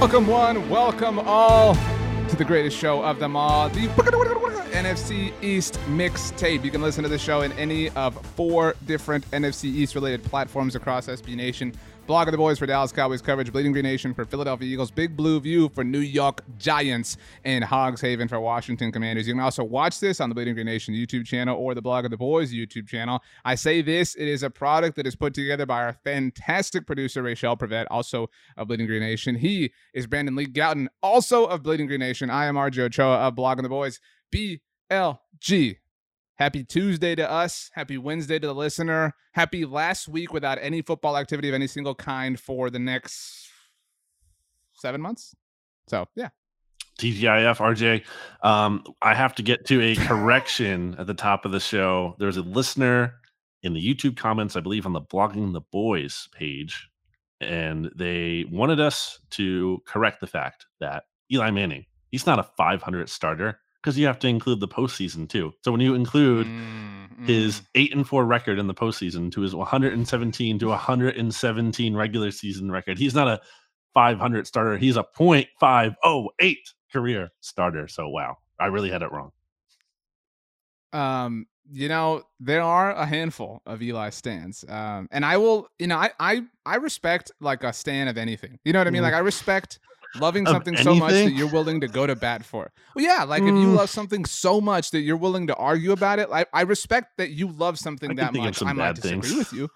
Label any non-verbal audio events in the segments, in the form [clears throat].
Welcome, one, welcome all to the greatest show of them all, the NFC East mixtape. You can listen to the show in any of four different NFC East related platforms across SB Nation. Blogging the Boys for Dallas Cowboys coverage, Bleeding Green Nation for Philadelphia Eagles, Big Blue View for New York Giants, and Hogs Haven for Washington Commanders. You can also watch this on the Bleeding Green Nation YouTube channel or the Blogging the Boys YouTube channel. I say this, it is a product that is put together by our fantastic producer, Rachel Prevet, also of Bleeding Green Nation. He is Brandon Lee Gowton, also of Bleeding Green Nation. I am RJ Ochoa of Blogging the Boys. BLG. Happy Tuesday to us. Happy Wednesday to the listener. Happy last week without any football activity of any single kind for the next seven months. So, yeah. TGIF, RJ. Um, I have to get to a correction at the top of the show. There's a listener in the YouTube comments, I believe, on the Blogging the Boys page, and they wanted us to correct the fact that Eli Manning, he's not a 500 starter because you have to include the postseason too. So when you include mm, his mm. eight and four record in the postseason to his 117 to 117 regular season record, he's not a 500 starter. He's a .508 career starter. So wow, I really had it wrong. Um, you know there are a handful of Eli stands, um, and I will, you know, I I I respect like a stand of anything. You know what I mean? Mm. Like I respect loving something so much that you're willing to go to bat for. Well, yeah, like mm. if you mm. love something so much that you're willing to argue about it, I, I respect that you love something that much. I might disagree things. with you.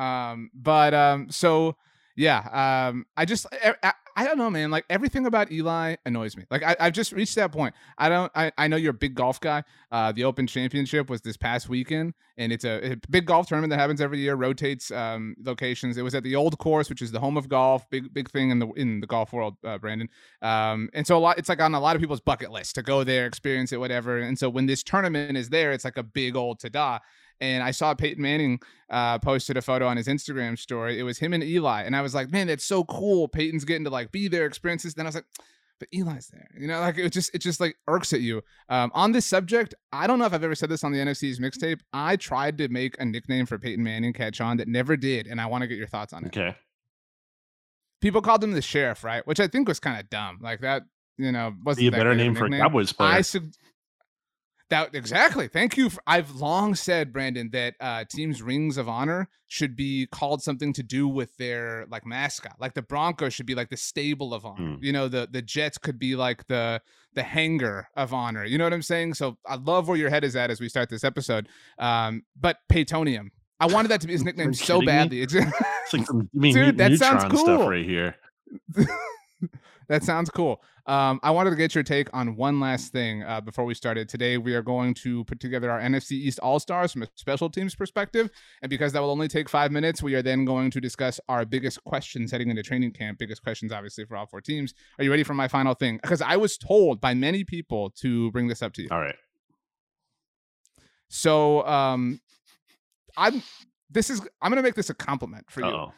Um, but um, so yeah, um, I just I, I don't know, man. Like everything about Eli annoys me. Like I, have just reached that point. I don't. I, I know you're a big golf guy. Uh, the Open Championship was this past weekend, and it's a, a big golf tournament that happens every year. Rotates um, locations. It was at the Old Course, which is the home of golf. Big big thing in the in the golf world, uh, Brandon. Um, and so a lot. It's like on a lot of people's bucket list to go there, experience it, whatever. And so when this tournament is there, it's like a big old tada. And I saw Peyton Manning uh, posted a photo on his Instagram story. It was him and Eli, and I was like, man, that's so cool. Peyton's getting to like be there, experiences. Then I was like, but Eli's there. You know, like it just it just like irks at you. Um, on this subject, I don't know if I've ever said this on the NFC East mixtape. I tried to make a nickname for Peyton Manning catch on that never did, and I want to get your thoughts on it. Okay. People called him the sheriff, right? Which I think was kind of dumb. Like that, you know, wasn't be a better name for a Cowboys player. I su- that exactly. Thank you. For, I've long said, Brandon, that uh, teams' rings of honor should be called something to do with their like mascot. Like the Broncos should be like the stable of honor. Mm. You know, the the Jets could be like the the hangar of honor. You know what I'm saying? So I love where your head is at as we start this episode. Um, but Paytonium. I wanted that to be his [laughs] nickname so badly. [laughs] it's like some, mean, Dude, that sounds cool. stuff right here. [laughs] that sounds cool. Um, I wanted to get your take on one last thing uh, before we started. Today, we are going to put together our NFC East All Stars from a special teams perspective. And because that will only take five minutes, we are then going to discuss our biggest questions heading into training camp. Biggest questions, obviously, for all four teams. Are you ready for my final thing? Because I was told by many people to bring this up to you. All right. So, um, I'm. This is. I'm going to make this a compliment for Uh-oh.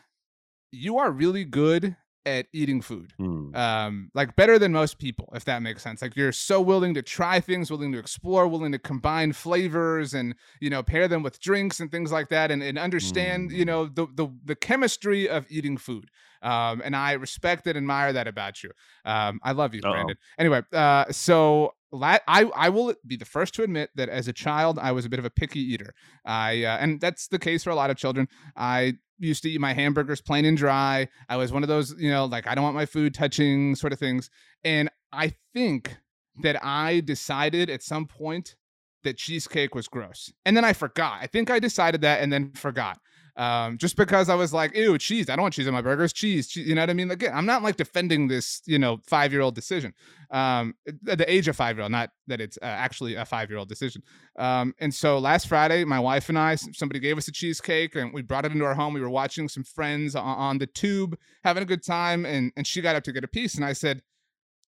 you. You are really good at eating food mm. um like better than most people if that makes sense like you're so willing to try things willing to explore willing to combine flavors and you know pair them with drinks and things like that and, and understand mm. you hmm. know the, the the chemistry of eating food um and i respect and admire that about you um i love you Uh-oh. brandon anyway uh so I, I will be the first to admit that as a child I was a bit of a picky eater. I uh, and that's the case for a lot of children. I used to eat my hamburgers plain and dry. I was one of those, you know, like I don't want my food touching sort of things. And I think that I decided at some point that cheesecake was gross. And then I forgot. I think I decided that and then forgot um, just because I was like, ew, cheese. I don't want cheese on my burgers. Cheese, cheese. You know what I mean? Again, I'm not like defending this, you know, five year old decision. Um, the age of five year old, not that it's uh, actually a five year old decision. Um, and so last Friday, my wife and I, somebody gave us a cheesecake and we brought it into our home. We were watching some friends on, on the tube, having a good time. And, and she got up to get a piece. And I said,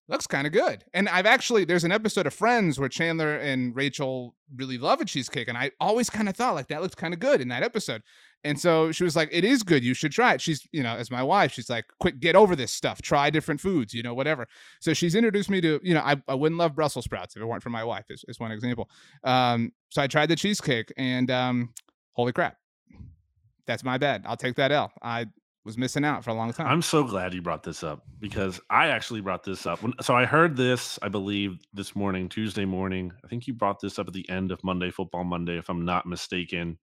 looks kind of good. And I've actually there's an episode of Friends where Chandler and Rachel really love a cheesecake, and I always kind of thought like that looks kind of good in that episode. And so she was like, "It is good. You should try it." She's, you know, as my wife, she's like, "Quick, get over this stuff. Try different foods, you know, whatever." So she's introduced me to, you know, I, I wouldn't love Brussels sprouts if it weren't for my wife. Is, is one example. Um, so I tried the cheesecake, and um, holy crap, that's my bad. I'll take that L. I was missing out for a long time. I'm so glad you brought this up because I actually brought this up. When, so I heard this, I believe, this morning, Tuesday morning. I think you brought this up at the end of Monday Football Monday, if I'm not mistaken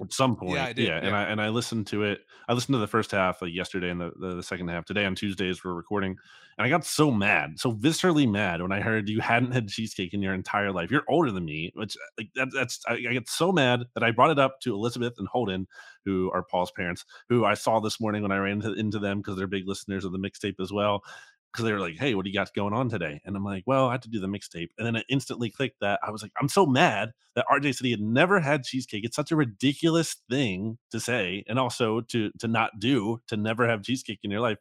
at some point. Yeah, yeah, and I and I listened to it. I listened to the first half like yesterday and the, the, the second half today on Tuesdays we're recording, and I got so mad, so viscerally mad when I heard you hadn't had cheesecake in your entire life. You're older than me, which like that, that's I, I get so mad that I brought it up to Elizabeth and Holden, who are Paul's parents, who I saw this morning when I ran into, into them because they're big listeners of the mixtape as well because they were like, "Hey, what do you got going on today?" And I'm like, "Well, I have to do the mixtape." And then I instantly clicked that. I was like, "I'm so mad that RJ said he had never had cheesecake. It's such a ridiculous thing to say, and also to to not do to never have cheesecake in your life."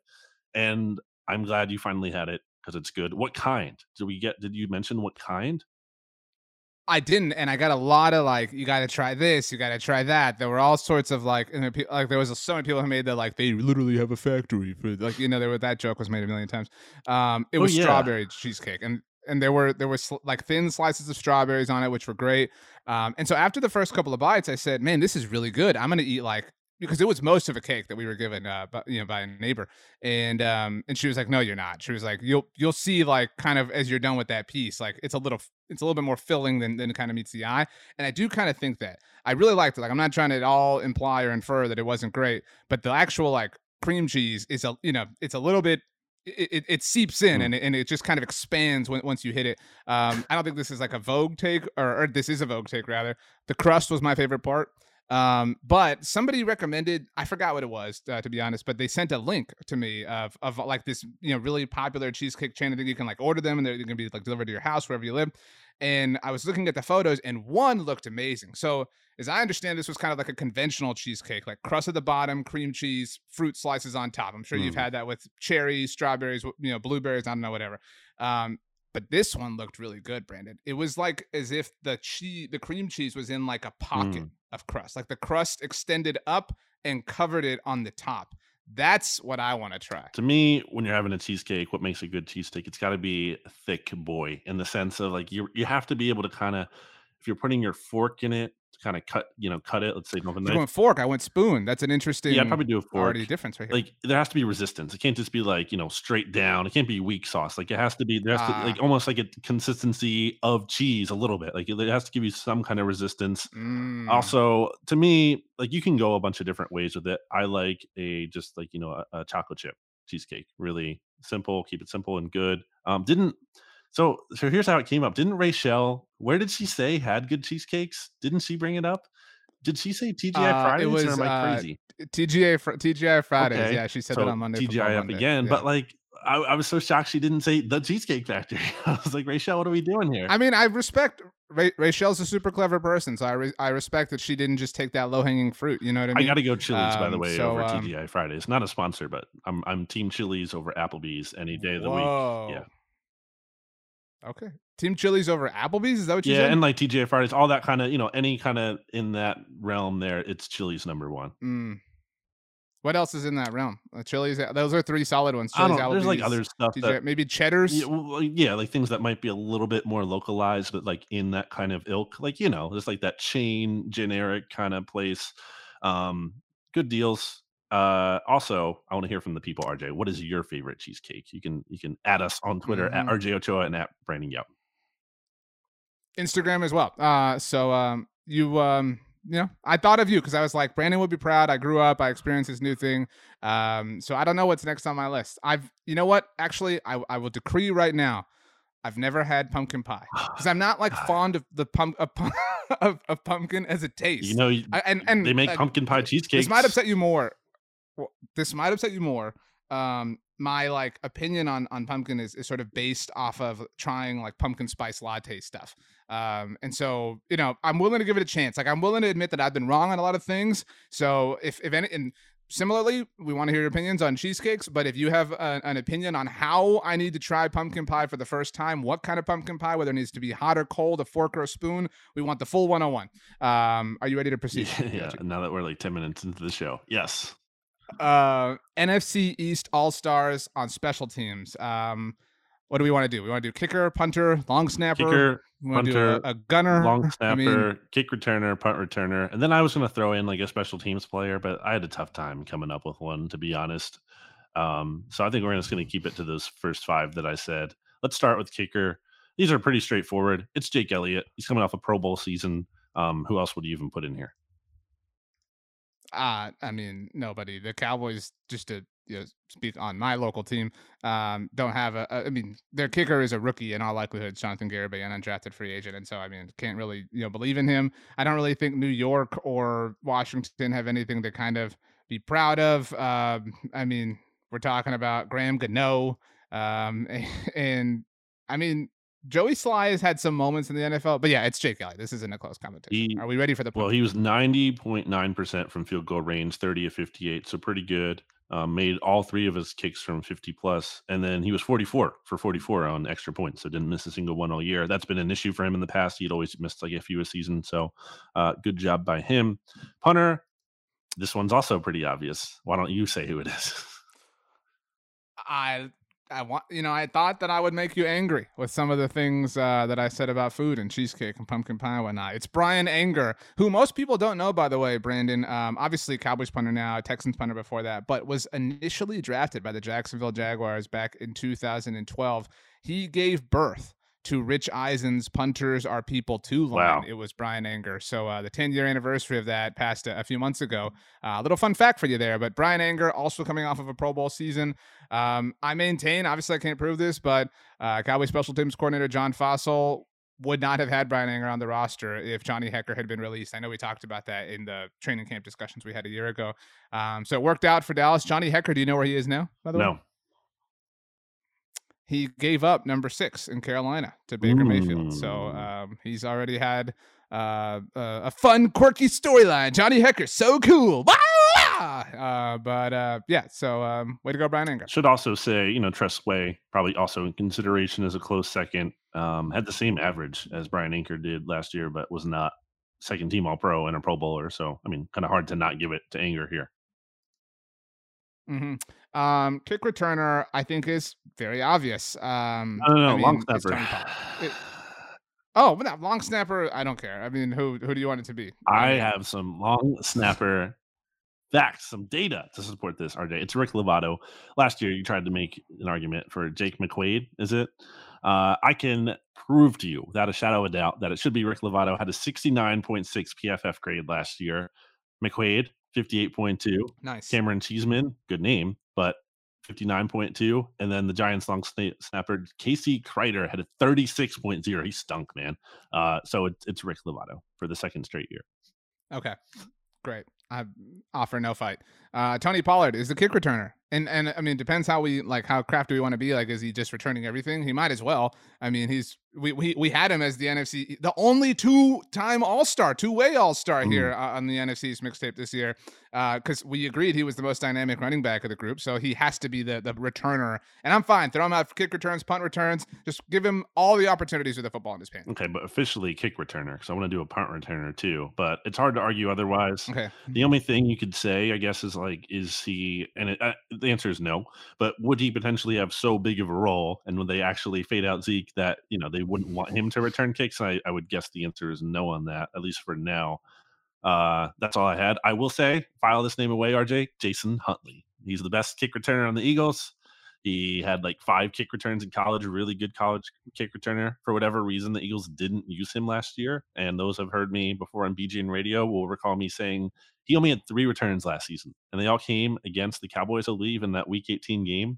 And I'm glad you finally had it because it's good. What kind did we get? Did you mention what kind? I didn't, and I got a lot of like, you got to try this, you got to try that. There were all sorts of like, and there, like there was so many people who made that like they literally have a factory for like you know there were that joke was made a million times. Um, it oh, was oh, yeah. strawberry cheesecake, and and there were there was like thin slices of strawberries on it, which were great. Um, and so after the first couple of bites, I said, "Man, this is really good. I'm gonna eat like because it was most of a cake that we were given uh by, you know by a neighbor and um and she was like no you're not she was like you'll you'll see like kind of as you're done with that piece like it's a little it's a little bit more filling than than kind of meets the eye and i do kind of think that i really liked it like i'm not trying to at all imply or infer that it wasn't great but the actual like cream cheese is a you know it's a little bit it, it, it, seeps in mm. and, it, and it just kind of expands when, once you hit it. Um, I don't think this is like a Vogue take, or, or, this is a Vogue take rather. The crust was my favorite part. Um, but somebody recommended, I forgot what it was, uh, to be honest, but they sent a link to me of, of like this, you know, really popular cheesecake chain. I think you can like order them and they're, going to be like delivered to your house wherever you live. And I was looking at the photos and one looked amazing. So as I understand, this was kind of like a conventional cheesecake, like crust at the bottom, cream cheese, fruit slices on top. I'm sure mm. you've had that with cherries, strawberries, you know, blueberries, I don't know, whatever. Um, but this one looked really good, Brandon. It was like as if the cheese, the cream cheese was in like a pocket mm. of crust, like the crust extended up and covered it on the top. That's what I want to try. To me, when you're having a cheesecake, what makes a good cheesecake? It's got to be thick boy in the sense of like you you have to be able to kind of if you're putting your fork in it to kind of cut, you know, cut it. Let's say no knife. fork. I went spoon. That's an interesting. Yeah, I'd probably do a fork. Already difference right here. Like there has to be resistance. It can't just be like you know straight down. It can't be weak sauce. Like it has to be. There has to like ah. almost like a consistency of cheese a little bit. Like it has to give you some kind of resistance. Mm. Also, to me, like you can go a bunch of different ways with it. I like a just like you know a, a chocolate chip cheesecake. Really simple. Keep it simple and good. Um, didn't so so here's how it came up. Didn't Rachel, where did she say had good cheesecakes? Didn't she bring it up? Did she say TGI uh, Fridays was, or am I uh, crazy? Uh, TGI fr- TGI Fridays. Okay. Yeah, she said so that on Monday. TGI up again, yeah. but like I, I, was so shocked she didn't say the Cheesecake Factory. [laughs] I was like, Rachel, what are we doing here? I mean, I respect Ra- Rachel's a super clever person, so I re- I respect that she didn't just take that low hanging fruit. You know what I mean? I got to go Chili's um, by the um, way so, over um, TGI Fridays. Not a sponsor, but I'm I'm Team Chili's over Applebee's any day of the whoa. week. Yeah. Okay. Team Chili's over Applebee's? Is that what you yeah, said? Yeah, and like TJ Fridays, all that kind of, you know, any kind of in that realm there, it's Chili's number one. Mm. What else is in that realm? Uh, Chili's. Those are three solid ones. Chili's, there's like other stuff. TGI, that, maybe Cheddar's. Yeah, well, yeah, like things that might be a little bit more localized, but like in that kind of ilk. Like you know, there's like that chain generic kind of place. Um, good deals. Uh, also, I want to hear from the people. RJ, what is your favorite cheesecake? You can you can add us on Twitter mm-hmm. at RJ Ochoa and at Brandon Yep. Instagram as well. Uh, so um, you um, you know, I thought of you because I was like, Brandon would be proud. I grew up, I experienced this new thing. Um, so I don't know what's next on my list. I've, you know what? Actually, I, I will decree right now. I've never had pumpkin pie [sighs] because I'm not like fond of the pump of, [laughs] of, of, pumpkin as a taste. You know, I, and and they make uh, pumpkin pie cheesecakes. This might upset you more well, this might upset you more. Um, my like opinion on on pumpkin is, is sort of based off of trying like pumpkin spice latte stuff. Um, and so you know, I'm willing to give it a chance. Like I'm willing to admit that I've been wrong on a lot of things. So if if any and similarly, we want to hear your opinions on cheesecakes. But if you have a, an opinion on how I need to try pumpkin pie for the first time, what kind of pumpkin pie, whether it needs to be hot or cold, a fork or a spoon, we want the full 101. Um, are you ready to proceed? Yeah, [laughs] yeah. Now that we're like 10 minutes into the show, yes uh, NFC East All Stars on special teams. Um, what do we want to do? We want to do kicker, punter, long snapper, kicker, punter, a, a, gunner, long snapper, [laughs] I mean, kick returner, punt returner, and then I was going to throw in like a special teams player, but I had a tough time coming up with one to be honest. Um, so I think we're just going to keep it to those first five that I said. Let's start with kicker. These are pretty straightforward. It's Jake Elliott. He's coming off a Pro Bowl season. Um, who else would you even put in here? Uh, I mean, nobody. The Cowboys, just to you know, speak on my local team, um, don't have a, a. I mean, their kicker is a rookie in all likelihood, Jonathan Garibay, an undrafted free agent, and so I mean, can't really you know believe in him. I don't really think New York or Washington have anything to kind of be proud of. Um, I mean, we're talking about Graham Gano, um, [laughs] and I mean, Joey Slye has had some moments in the NFL, but yeah, it's Jake Elliott. This isn't a close competition. He, Are we ready for the? Point? Well, he was ninety point nine percent from field goal range, thirty of fifty eight, so pretty good. Um, made all three of his kicks from 50 plus, and then he was 44 for 44 on extra points, so didn't miss a single one all year. That's been an issue for him in the past. He'd always missed like a few a season, so uh, good job by him. Punter, this one's also pretty obvious. Why don't you say who it is? I I want, you know, I thought that I would make you angry with some of the things uh, that I said about food and cheesecake and pumpkin pie and whatnot. It's Bryan Anger, who most people don't know, by the way, Brandon. Um, obviously, Cowboys punter now, Texans punter before that, but was initially drafted by the Jacksonville Jaguars back in 2012. He gave birth to Rich Eisen's Punters Are People Too line. Wow. It was Bryan Anger. So uh, the 10 year anniversary of that passed a, a few months ago. Uh, a uh, little fun fact for you there. But Bryan Anger also coming off of a Pro Bowl season. Um, I maintain, obviously, I can't prove this, but uh, Cowboy special teams coordinator John Fassel would not have had Bryan Anger on the roster if Johnny Hekker had been released. I know we talked about that in the training camp discussions we had a year ago. Um, so it worked out for Dallas. Johnny Hekker, do you know where he is now, by the way? no. way? He gave up number six in Carolina to Baker Mayfield. So um, he's already had uh, uh, a fun, quirky storyline. Johnny Hekker, so cool. Uh, but uh, yeah, so um, way to go, Bryan Anger. Should also say, you know, Tress Way probably also in consideration as a close second. Um, had the same average as Bryan Anger did last year, but was not second team All Pro and a Pro Bowler. So I mean, kind of hard to not give it to Anger here. Mm-hmm. Um, kick returner, I think, is very obvious. Um, no, no, no I mean, long snapper. It, [sighs] oh, but not long snapper. I don't care. I mean, who who do you want it to be? I have some long snapper facts, some data to support this. RJ, it's Rick Lovato. Last year, you tried to make an argument for Jake McQuaide. Is it? Uh, I can prove to you, without a shadow of a doubt, that it should be Rick Lovato. Had a 69.6 PFF grade last year. McQuaide 58.2. Nice. Cameron Cheeseman, good name, but 59.2. And then the Giants long snapper, Casey Kreider had a 36.0. He stunk, man. Uh, so it, it's Rick Lovato for the second straight year. Okay. Great. I offer no fight. Uh, Tony Pollard is the kick returner, and and I mean depends how we like how crafty we want to be. Like, is he just returning everything? He might as well. I mean, he's we we, we had him as the NFC, the only two time All Star, two way All Star here uh, on the NFC East mixtape this year, because uh, we agreed he was the most dynamic running back of the group, so he has to be the the returner. And I'm fine. Throw him out for kick returns, punt returns. Just give him all the opportunities with the football in his pants. Okay, but officially kick returner because I want to do a punt returner too. But it's hard to argue otherwise. Okay. The only thing you could say, I guess, is like, is he? And it, uh, the answer is no. But would he potentially have so big of a role, and would they actually fade out Zeke that you know they wouldn't want him to return kicks? I, I would guess the answer is no on that, at least for now. Uh, that's all I had. I will say, file this name away, RJ. Jason Huntley. He's the best kick returner on the Eagles. He had like five kick returns in college, a really good college kick returner. For whatever reason, the Eagles didn't use him last year. And those have heard me before on BGN radio will recall me saying he only had three returns last season. And they all came against the Cowboys, I believe, in that week 18 game.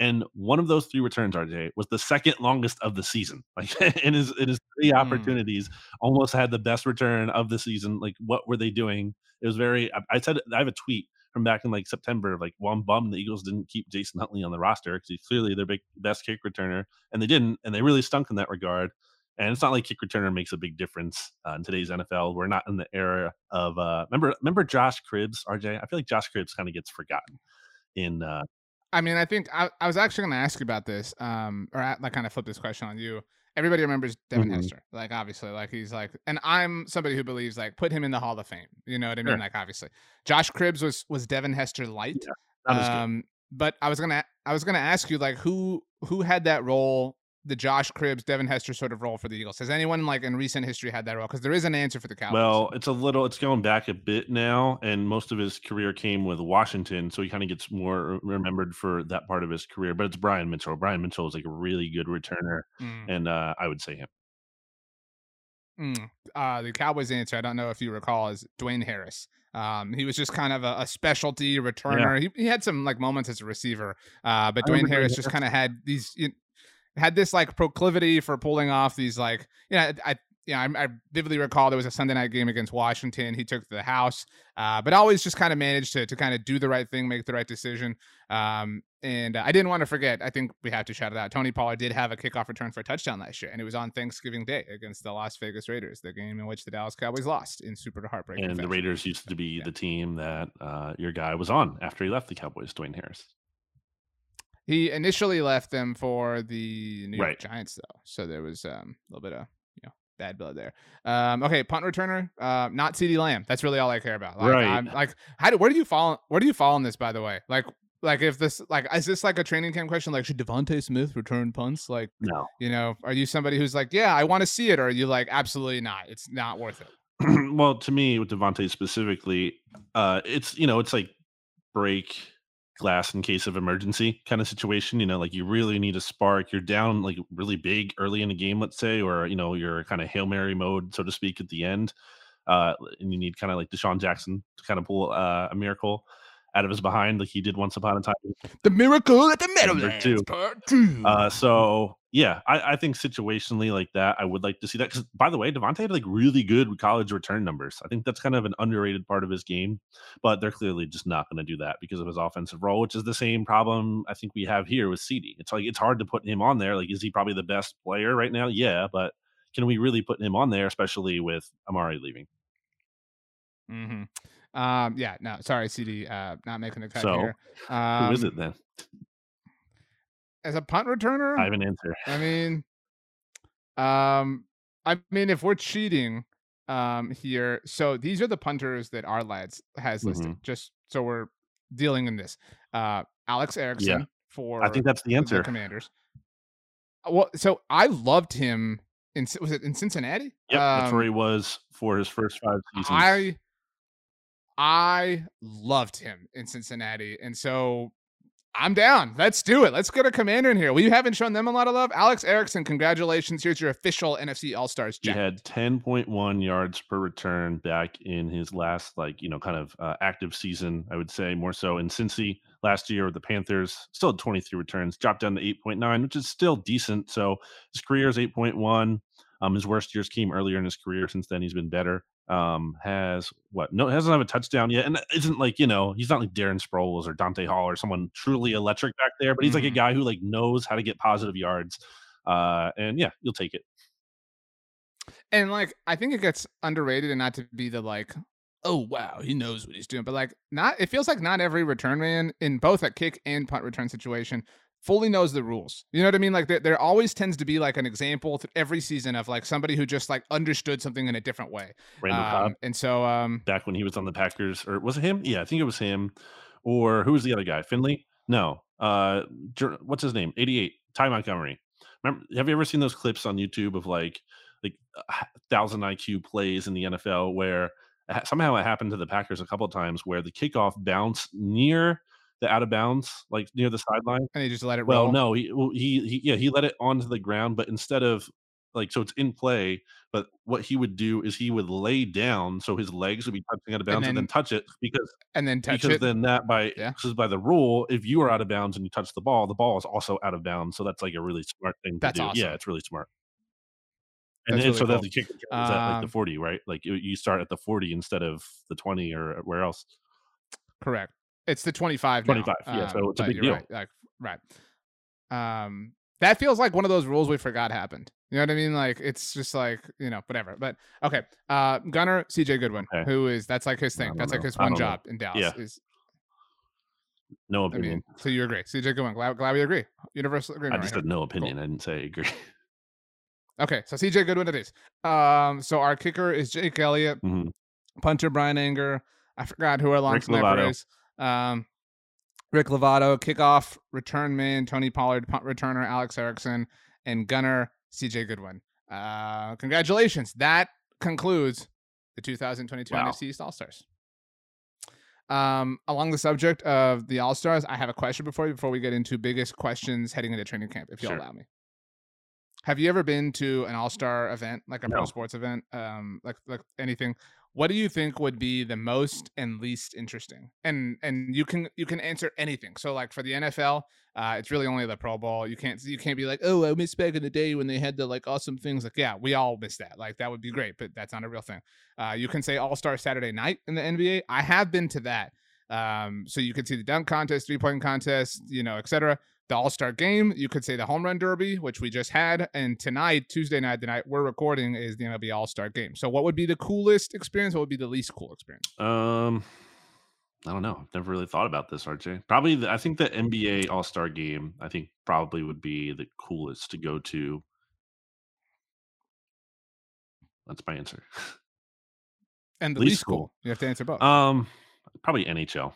And one of those three returns, RJ, was the second longest of the season. [laughs] Like in his in his three mm. opportunities, almost had the best return of the season. Like, what were they doing? It was very. I, I said I have a tweet from back in like September, like, well, I'm bummed the Eagles didn't keep Jason Huntley on the roster because he's clearly their big best kick returner, and they didn't, and they really stunk in that regard. And it's not like kick returner makes a big difference uh, in today's NFL. We're not in the era of uh, remember remember Josh Cribbs, RJ. I feel like Josh Cribbs kind of gets forgotten in uh, I mean, I think I, I was actually going to ask you about this, um, or I, like kind of flip this question on you. Everybody remembers Devin mm-hmm. Hester, like obviously, like he's like, and I'm somebody who believes like put him in the Hall of Fame. You know what I mean? Sure. Like obviously, Josh Cribbs was was Devin Hester light. Yeah, um, but I was gonna I was gonna ask you like who who had that role the Josh Cribbs, Devin Hester sort of role for the Eagles? Has anyone like in recent history had that role? Because there is an answer for the Cowboys. Well, it's a little, it's going back a bit now, and most of his career came with Washington, so he kind of gets more remembered for that part of his career. But it's Brian Mitchell. Brian Mitchell is like a really good returner, mm. and uh, I would say him. Mm. Uh, the Cowboys' answer, I don't know if you recall, is Dwayne Harris. Um, he was just kind of a, a specialty returner. Yeah. He, he had some like moments as a receiver, uh, but Dwayne Harris just kind of had these you know, had this like proclivity for pulling off these like you know I yeah, I, I, vividly recall there was a Sunday night game against Washington. He took the house, uh, but always just kind of managed to to kind of do the right thing, make the right decision. Um, and uh, I didn't want to forget. I think we have to shout it out. Tony Pollard did have a kickoff return for a touchdown last year, and it was on Thanksgiving Day against the Las Vegas Raiders, the game in which the Dallas Cowboys lost in super heartbreaking. And fashion. the Raiders used to be yeah. the team that uh, your guy was on after he left the Cowboys, Dwayne Harris. He initially left them for the New York right. Giants, though, so there was um, a little bit of you know bad blood there. Um, okay, punt returner, uh, not CeeDee Lamb. That's really all I care about. Like, right. I'm, like, how do where do you fall? Where do you fall on this? By the way, like, like if this like is this like a training camp question? Like, should DeVonta Smith return punts? Like, no. You know, are you somebody who's like, yeah, I want to see it, or are you like, absolutely not? It's not worth it. [clears throat] well, to me, with DeVonta specifically, uh, it's you know, it's like break glass in case of emergency kind of situation. You know, like you really need a spark. You're down like really big early in the game, let's say, or you know, you're kind of hail mary mode, so to speak, at the end, uh, and you need kind of like DeSean Jackson to kind of pull uh, a miracle out of his behind, like he did once upon a time. The miracle at the Meadowlands, part two. Uh, so yeah, I, I, think situationally like that, I would like to see that. Because by the way, DeVonta had like really good college return numbers. I think that's kind of an underrated part of his game, but they're clearly just not going to do that because of his offensive role, which is the same problem I think we have here with CeeDee. It's like it's hard to put him on there. Like, is he probably the best player right now? Yeah, but can we really put him on there, especially with Amari leaving? Mm-hmm. Um, yeah, no, sorry, CeeDee, uh, not making the cut so, here. Um, who is um it then? As a punt returner, I have an answer. I mean, um, I mean, if we're cheating, um, here, so these are the punters that our lads has listed. Mm-hmm. Just so we're dealing in this. Uh, Alex Erickson yeah. for I think that's the answer. The commanders. Uh, well, so I loved him in was it in Cincinnati? Yeah, um, that's where he um was for his first five seasons. I I loved him in Cincinnati. And so I'm down. Let's do it. Let's get a commander in here. We haven't shown them a lot of love. Alex Erickson, congratulations. Here's your official NFC All Stars. He had 10.1 yards per return back in his last, like, you know, kind of uh, active season, I would say more so in Cincy last year with the Panthers. Still had 23 returns, dropped down to 8.9, which is still decent. So his career is 8.1. Um, his worst years came earlier in his career. Since then, he's been better um has what no doesn't have a touchdown yet and isn't like you know he's not like darren sproles or dante hall or someone truly electric back there but he's like a mm-hmm. guy who like knows how to get positive yards uh and yeah you'll take it and like i think it gets underrated and not to be the like oh wow he knows what he's doing but like not it feels like not every return man in both a kick and punt return situation fully knows the rules. You know what I mean? Like there, there always tends to be like an example every season of like somebody who just like understood something in a different way. Randall um, Cobb. And so um back when he was on the Packers, or was it him? Yeah, I think it was him. Or who was the other guy? Finley? No. Uh what's his name? 88. Ty Montgomery. Remember, have you ever seen those clips on YouTube of like like thousand IQ plays in the NFL where somehow it happened to the Packers a couple of times where the kickoff bounced near the out of bounds, like near the sideline. And he just let it well, roll. no, he, he, he, yeah, he let it onto the ground, but instead of like, so it's in play, but what he would do is he would lay down so his legs would be touching out of bounds and then, and then touch it because, and then touch it because it. then that by, yeah. because by the rule, if you are out of bounds and you touch the ball, the ball is also out of bounds. So that's like a really smart thing to do. Awesome. Yeah, it's really smart. And, then, really so cool. that the kick is um, at like the 40, right? Like you start at the 40 instead of the 20 or where else. Correct. It's the 25 25, now. yeah. So it's a big deal. Right. Like, right. Um, that feels like one of those rules we forgot happened. You know what I mean? Like it's just like you know whatever. But okay, uh, Gunner CJ Goodwin, okay. who is that's like his thing. That's know. like his one job know. in Dallas. Yeah. Is no opinion. I mean, so you agree? CJ Goodwin. Glad, glad we agree. Universal agreement. I just right said no opinion. Cool. I didn't say agree. Okay, so CJ Goodwin it is. Um, so our kicker is Jake Elliott, mm-hmm. punter Bryan Anger. I forgot who our long snapper is. Um, Rick Lovato, kickoff return man, Tony Pollard, punt returner, Alex Erickson, and gunner, CJ Goodwin. Uh, congratulations. That concludes the 2022 wow. NFC East All Stars. Um, along the subject of the All Stars, I have a question before you before we get into biggest questions heading into training camp, if you'll sure. allow me. Have you ever been to an All Star event, like a no. pro sports event, um, like like anything? What do you think would be the most and least interesting? And and you can you can answer anything. So like for the nfl uh, it's really only the pro bowl. You can't you can't be like oh i miss back in the day when they had the like awesome things. Like yeah we all miss that. Like that would be great but that's not a real thing. Uh, you can say all-star saturday night in the nba i have been to that. Um, so you can see the dunk contest three point contest you know etc the All Star game. You could say the Home Run Derby, which we just had, and tonight, Tuesday night, the night we're recording, is the MLB All Star game. So, what would be the coolest experience? What would be the least cool experience? Um, I don't know. I've never really thought about this, RJ. Probably, the, I think the NBA All Star game. I think probably would be the coolest to go to. That's my answer. And the least, least cool. cool. You have to answer both. Um, probably NHL.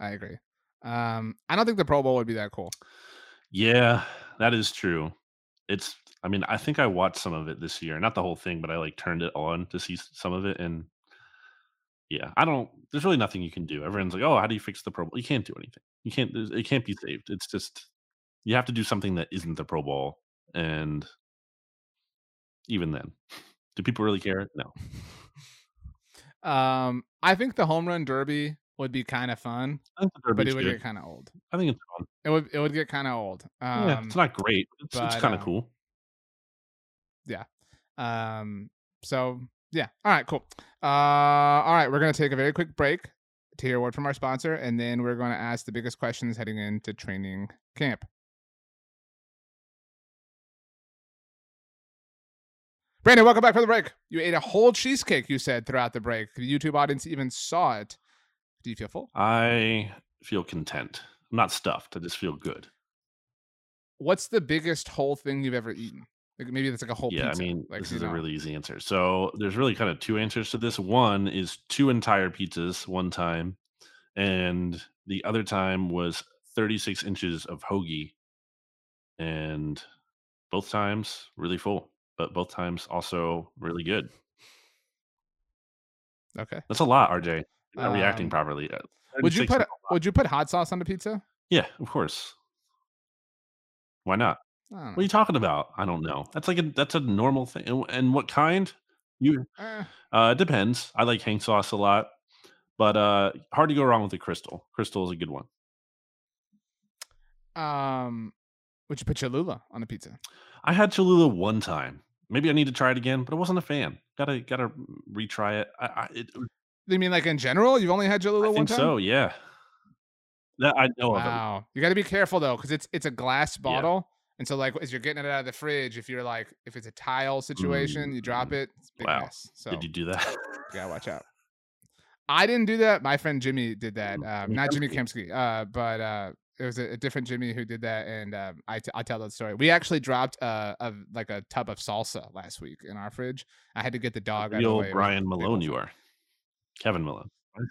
I agree. Um, I don't think the Pro Bowl would be that cool. Yeah, that is true. It's. I mean, I think I watched some of it this year, not the whole thing, but I like turned it on to see some of it, and yeah, I don't. There's really nothing you can do. Everyone's like, "Oh, how do you fix the Pro Bowl?" You can't do anything. You can't. It can't be saved. It's just you have to do something that isn't the Pro Bowl, and even then, do people really [laughs] care? No. Um, I think the home run derby would be kind of fun, but it would good. get kind of old. I think it's fun. It would it would get kind of old. Um, yeah, it's not great. It's, it's kind of um, cool. Yeah. Um. So yeah. All right. Cool. Uh. All right. We're gonna take a very quick break to hear a word from our sponsor, and then we're going to ask the biggest questions heading into training camp. Brandon, welcome back from the break. You ate a whole cheesecake, you said, throughout the break. The YouTube audience even saw it. Do you feel full? I feel content. I'm not stuffed. I just feel good. What's the biggest whole thing you've ever eaten? Like maybe it's like a whole. Yeah, pizza. I mean, like, this is know. a really easy answer. So there's really kind of two answers to this. One is two entire pizzas one time, and the other time was 36 inches of hoagie, and both times really full, but both times also really good. Okay, that's a lot, RJ not um, reacting properly. Uh, would you put would you put hot sauce on the pizza? Yeah, of course. Why not? What are you talking about? I don't know. That's like a that's a normal thing. And what kind? You eh. uh it depends. I like hang sauce a lot, but uh hard to go wrong with the crystal. Crystal is a good one. Um would you put Cholula on the pizza? I had Cholula one time. Maybe I need to try it again, but I wasn't a fan. Gotta gotta retry it. I, I it, you mean like in general? You've only had Cholula I one time? So yeah. That I know wow. of. You got to be careful though, because it's it's a glass bottle, yeah. and so like as you're getting it out of the fridge, if you're like if it's a tile situation, mm. you drop it. wow. Mess. So did you do that? you gotta watch out. I didn't do that. My friend Jimmy did that. Um, not Jimmy Kempski, uh, but uh, it was a, a, different Jimmy who did that, and um, I, t- I tell that story. We actually dropped uh, a like a tub of salsa last week in our fridge. I had to get the dog. Out of the old Brian Malone, you are Kevin Malone.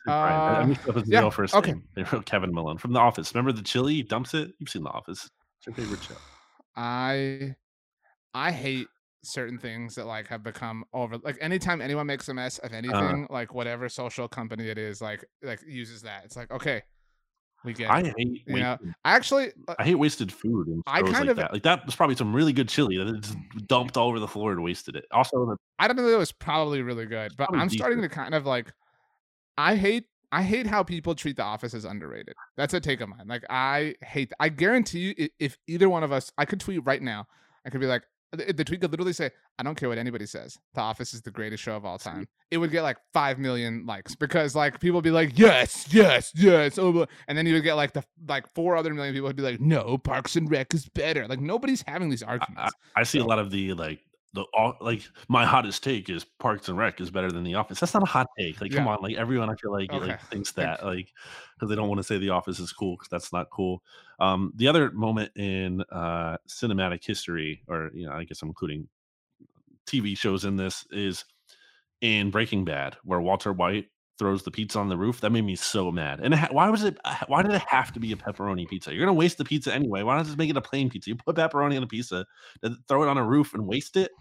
I, I missed up his yeah, real first okay. name. [laughs] They wrote Kevin Malone from The Office. Remember the chili? He dumps it. You've seen The Office. It's your favorite show. I I hate certain things that like have become over like anytime anyone makes a mess of uh-huh. anything uh, like whatever social company it is like like uses that it's like okay we get I hate you know actually uh I hate wasted food and I kind like of that like that was probably some really good chili that just dumped all over the floor and wasted it also the, I don't know that it was probably really good but I'm decent. starting to kind of like I hate I hate how people treat The Office as underrated. That's a take of mine. Like I hate. I guarantee you, if either one of us, I could tweet right now. I could be like, the tweet could literally say, "I don't care what anybody says. The Office is the greatest show of all time." [laughs] It would get like five million likes because like people would be like, "Yes, yes, yes," oh, and then you would get like the like four other million people would be like, "No, Parks and Rec is better." Like nobody's having these arguments. I, I see so. a lot of the like the all like my hottest take is Parks and Rec is better than The Office. That's not a hot take. Like, yeah. come on, like everyone I feel like, okay. like thinks [laughs] that like because they don't want to say The Office is cool because that's not cool. Um, the other moment in uh, cinematic history, or you know, I guess I'm including TV shows in this, is in Breaking Bad, where Walter White throws the pizza on the roof. That made me so mad. And ha- why was it? Uh, why did it have to be a pepperoni pizza? You're gonna waste the pizza anyway. Why not just make it a plain pizza? You put pepperoni on a pizza, throw it on a roof and waste it.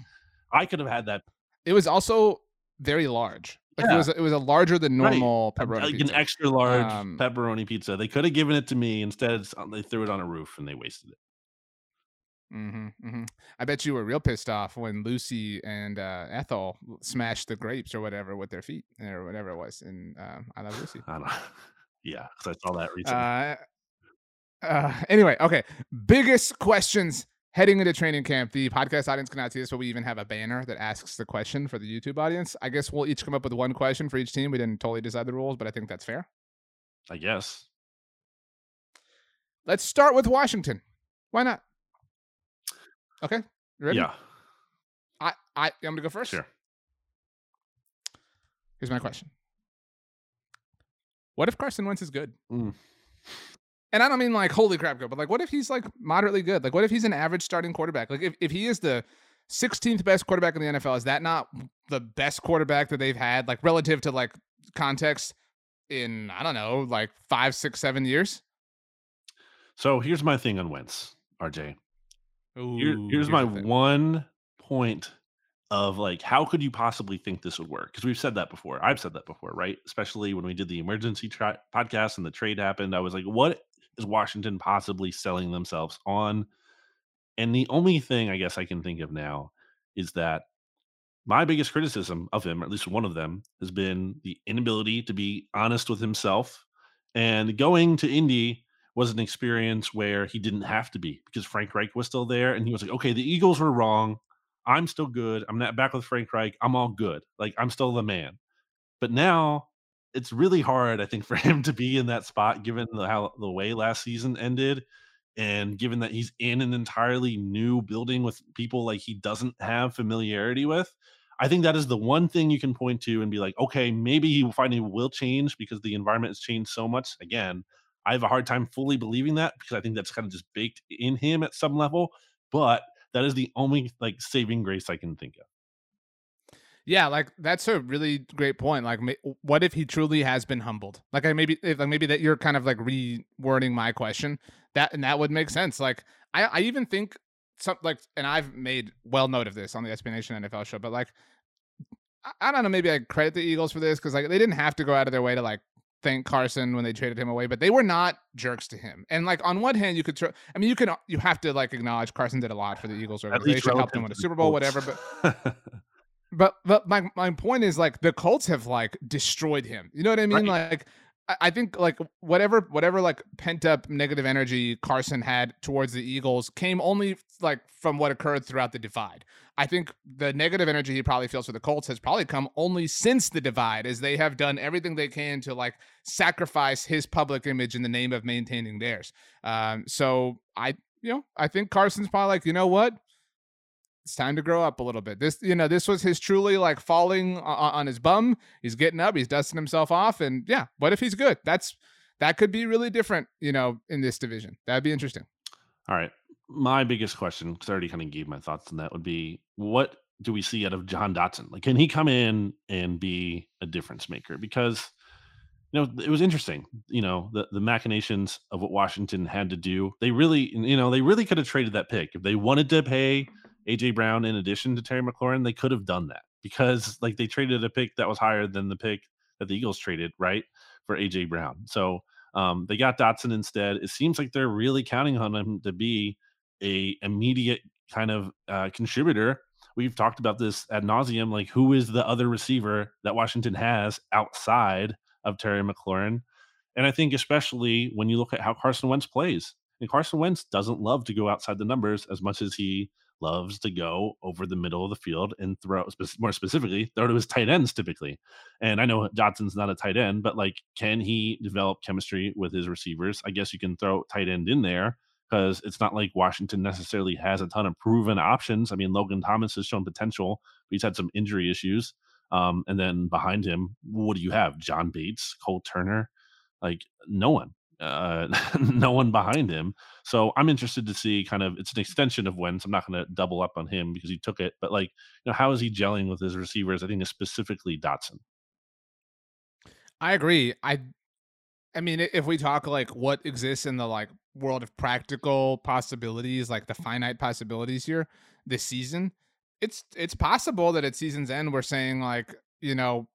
I could have had that. It was also very large. Like yeah. it was it was a larger than normal right. pepperoni like pizza. an extra large um, pepperoni pizza. They could have given it to me instead. They threw it on a roof and they wasted it. Mm-hmm, mm-hmm. I bet you were real pissed off when Lucy and uh, Ethel smashed the grapes or whatever with their feet or whatever it was. And uh, I love Lucy. I don't. [laughs] Yeah, because I saw that recently. Uh, uh, anyway, okay. Biggest questions heading into training camp. The podcast audience cannot see this, but we even have a banner that asks the question for the YouTube audience. I guess we'll each come up with one question for each team. We didn't totally decide the rules, but I think that's fair. I guess. Let's start with Washington. Why not? Okay. ready? Yeah. I, I I'm gonna go first. Sure. Here's my question. What if Carson Wentz is good? Mm. And I don't mean like holy crap good, but like what if he's like moderately good? Like what if he's an average starting quarterback? Like if, if he is the 16th best quarterback in the NFL, is that not the best quarterback that they've had, like relative to like context in I don't know, like five, six, seven years? So here's my thing on Wentz, RJ. Ooh, Here, here's, here's my one point of like how could you possibly think this would work? Because we've said that before i've said that before right? Especially when we did the emergency tra- podcast and the trade happened i was like what is washington possibly selling themselves on? And the only thing i guess i can think of now is that my biggest criticism of him or at least one of them has been the inability to be honest with himself and going to indy was an experience where he didn't have to be because Frank Reich was still there and he was like, okay, the Eagles were wrong. I'm still good. I'm not back with Frank Reich. I'm all good. Like I'm still the man. But now it's really hard, I think, [laughs] for him to be in that spot given the, how the way last season ended. And given that he's in an entirely new building with people like he doesn't have familiarity with, I think that is the one thing you can point to and be like, okay, maybe he finally will change because the environment has changed so much. Again, I have a hard time fully believing that because I think that's kind of just baked in him at some level. But that is the only like saving grace I can think of. Yeah, like that's a really great point. Like, what if he truly has been humbled? Like, I maybe, if, like maybe that you're kind of like rewording my question. That and that would make sense. Like, I, I even think some like, and I've made well note of this on the SB Nation NFL show, but like, I don't know. Maybe I credit the Eagles for this because like they didn't have to go out of their way to like thank Carson when they traded him away, but they were not jerks to him. And like on one hand, you could, tr- I mean, you can, you have to like acknowledge Carson did a lot for the Eagles organization, helped them win a Super Bowl, whatever. But, but, but my my point is like the Colts have like destroyed him. You know what I mean? Right. Like I think like whatever whatever like pent up negative energy Carson had towards the Eagles came only like from what occurred throughout the divide. I think the negative energy he probably feels for the Colts has probably come only since the divide, as they have done everything they can to like sacrifice his public image in the name of maintaining theirs. Um, so I, you know, I think Carson's probably like, you know what, it's time to grow up a little bit. This, you know, this was his truly like falling on, his bum. He's getting up, he's dusting himself off, and yeah, what if he's good? That's that could be really different, you know, in this division. That'd be interesting. All right, my biggest question, because I already kind of gave my thoughts on that, would be what do we see out of Jahan Dotson? Like, can he come in and be a difference maker? Because you know it was interesting you know the, the machinations of what washington had to do they really you know they really could have traded that pick if they wanted to pay AJ Brown in addition to Terry McLaurin, they could have done that because like they traded a pick that was higher than the pick that the Eagles traded, right? For AJ Brown. So um, they got Dotson instead. It seems like they're really counting on him to be a immediate kind of uh, contributor. We've talked about this ad nauseum. Like, who is the other receiver that Washington has outside of Terry McLaurin? And I think especially when you look at how Carson Wentz plays, and Carson Wentz doesn't love to go outside the numbers as much as he loves to go over the middle of the field and throw, more specifically, throw to his tight ends typically. And I know Dotson's not a tight end, but like, can he develop chemistry with his receivers? I guess you can throw tight end in there because it's not like Washington necessarily has a ton of proven options. I mean, Logan Thomas has shown potential, but he's had some injury issues. Um, and then behind him, what do you have? John Bates, Cole Turner, like no one uh, [laughs] no one behind him. So I'm interested to see kind of it's an extension of Wentz. I'm not going to double up on him because he took it, but like, you know, how is he gelling with his receivers? I think specifically Dotson. I agree. I I mean, if we talk like what exists in the like world of practical possibilities, like the finite possibilities here this season, it's it's possible that at season's end we're saying like, you know,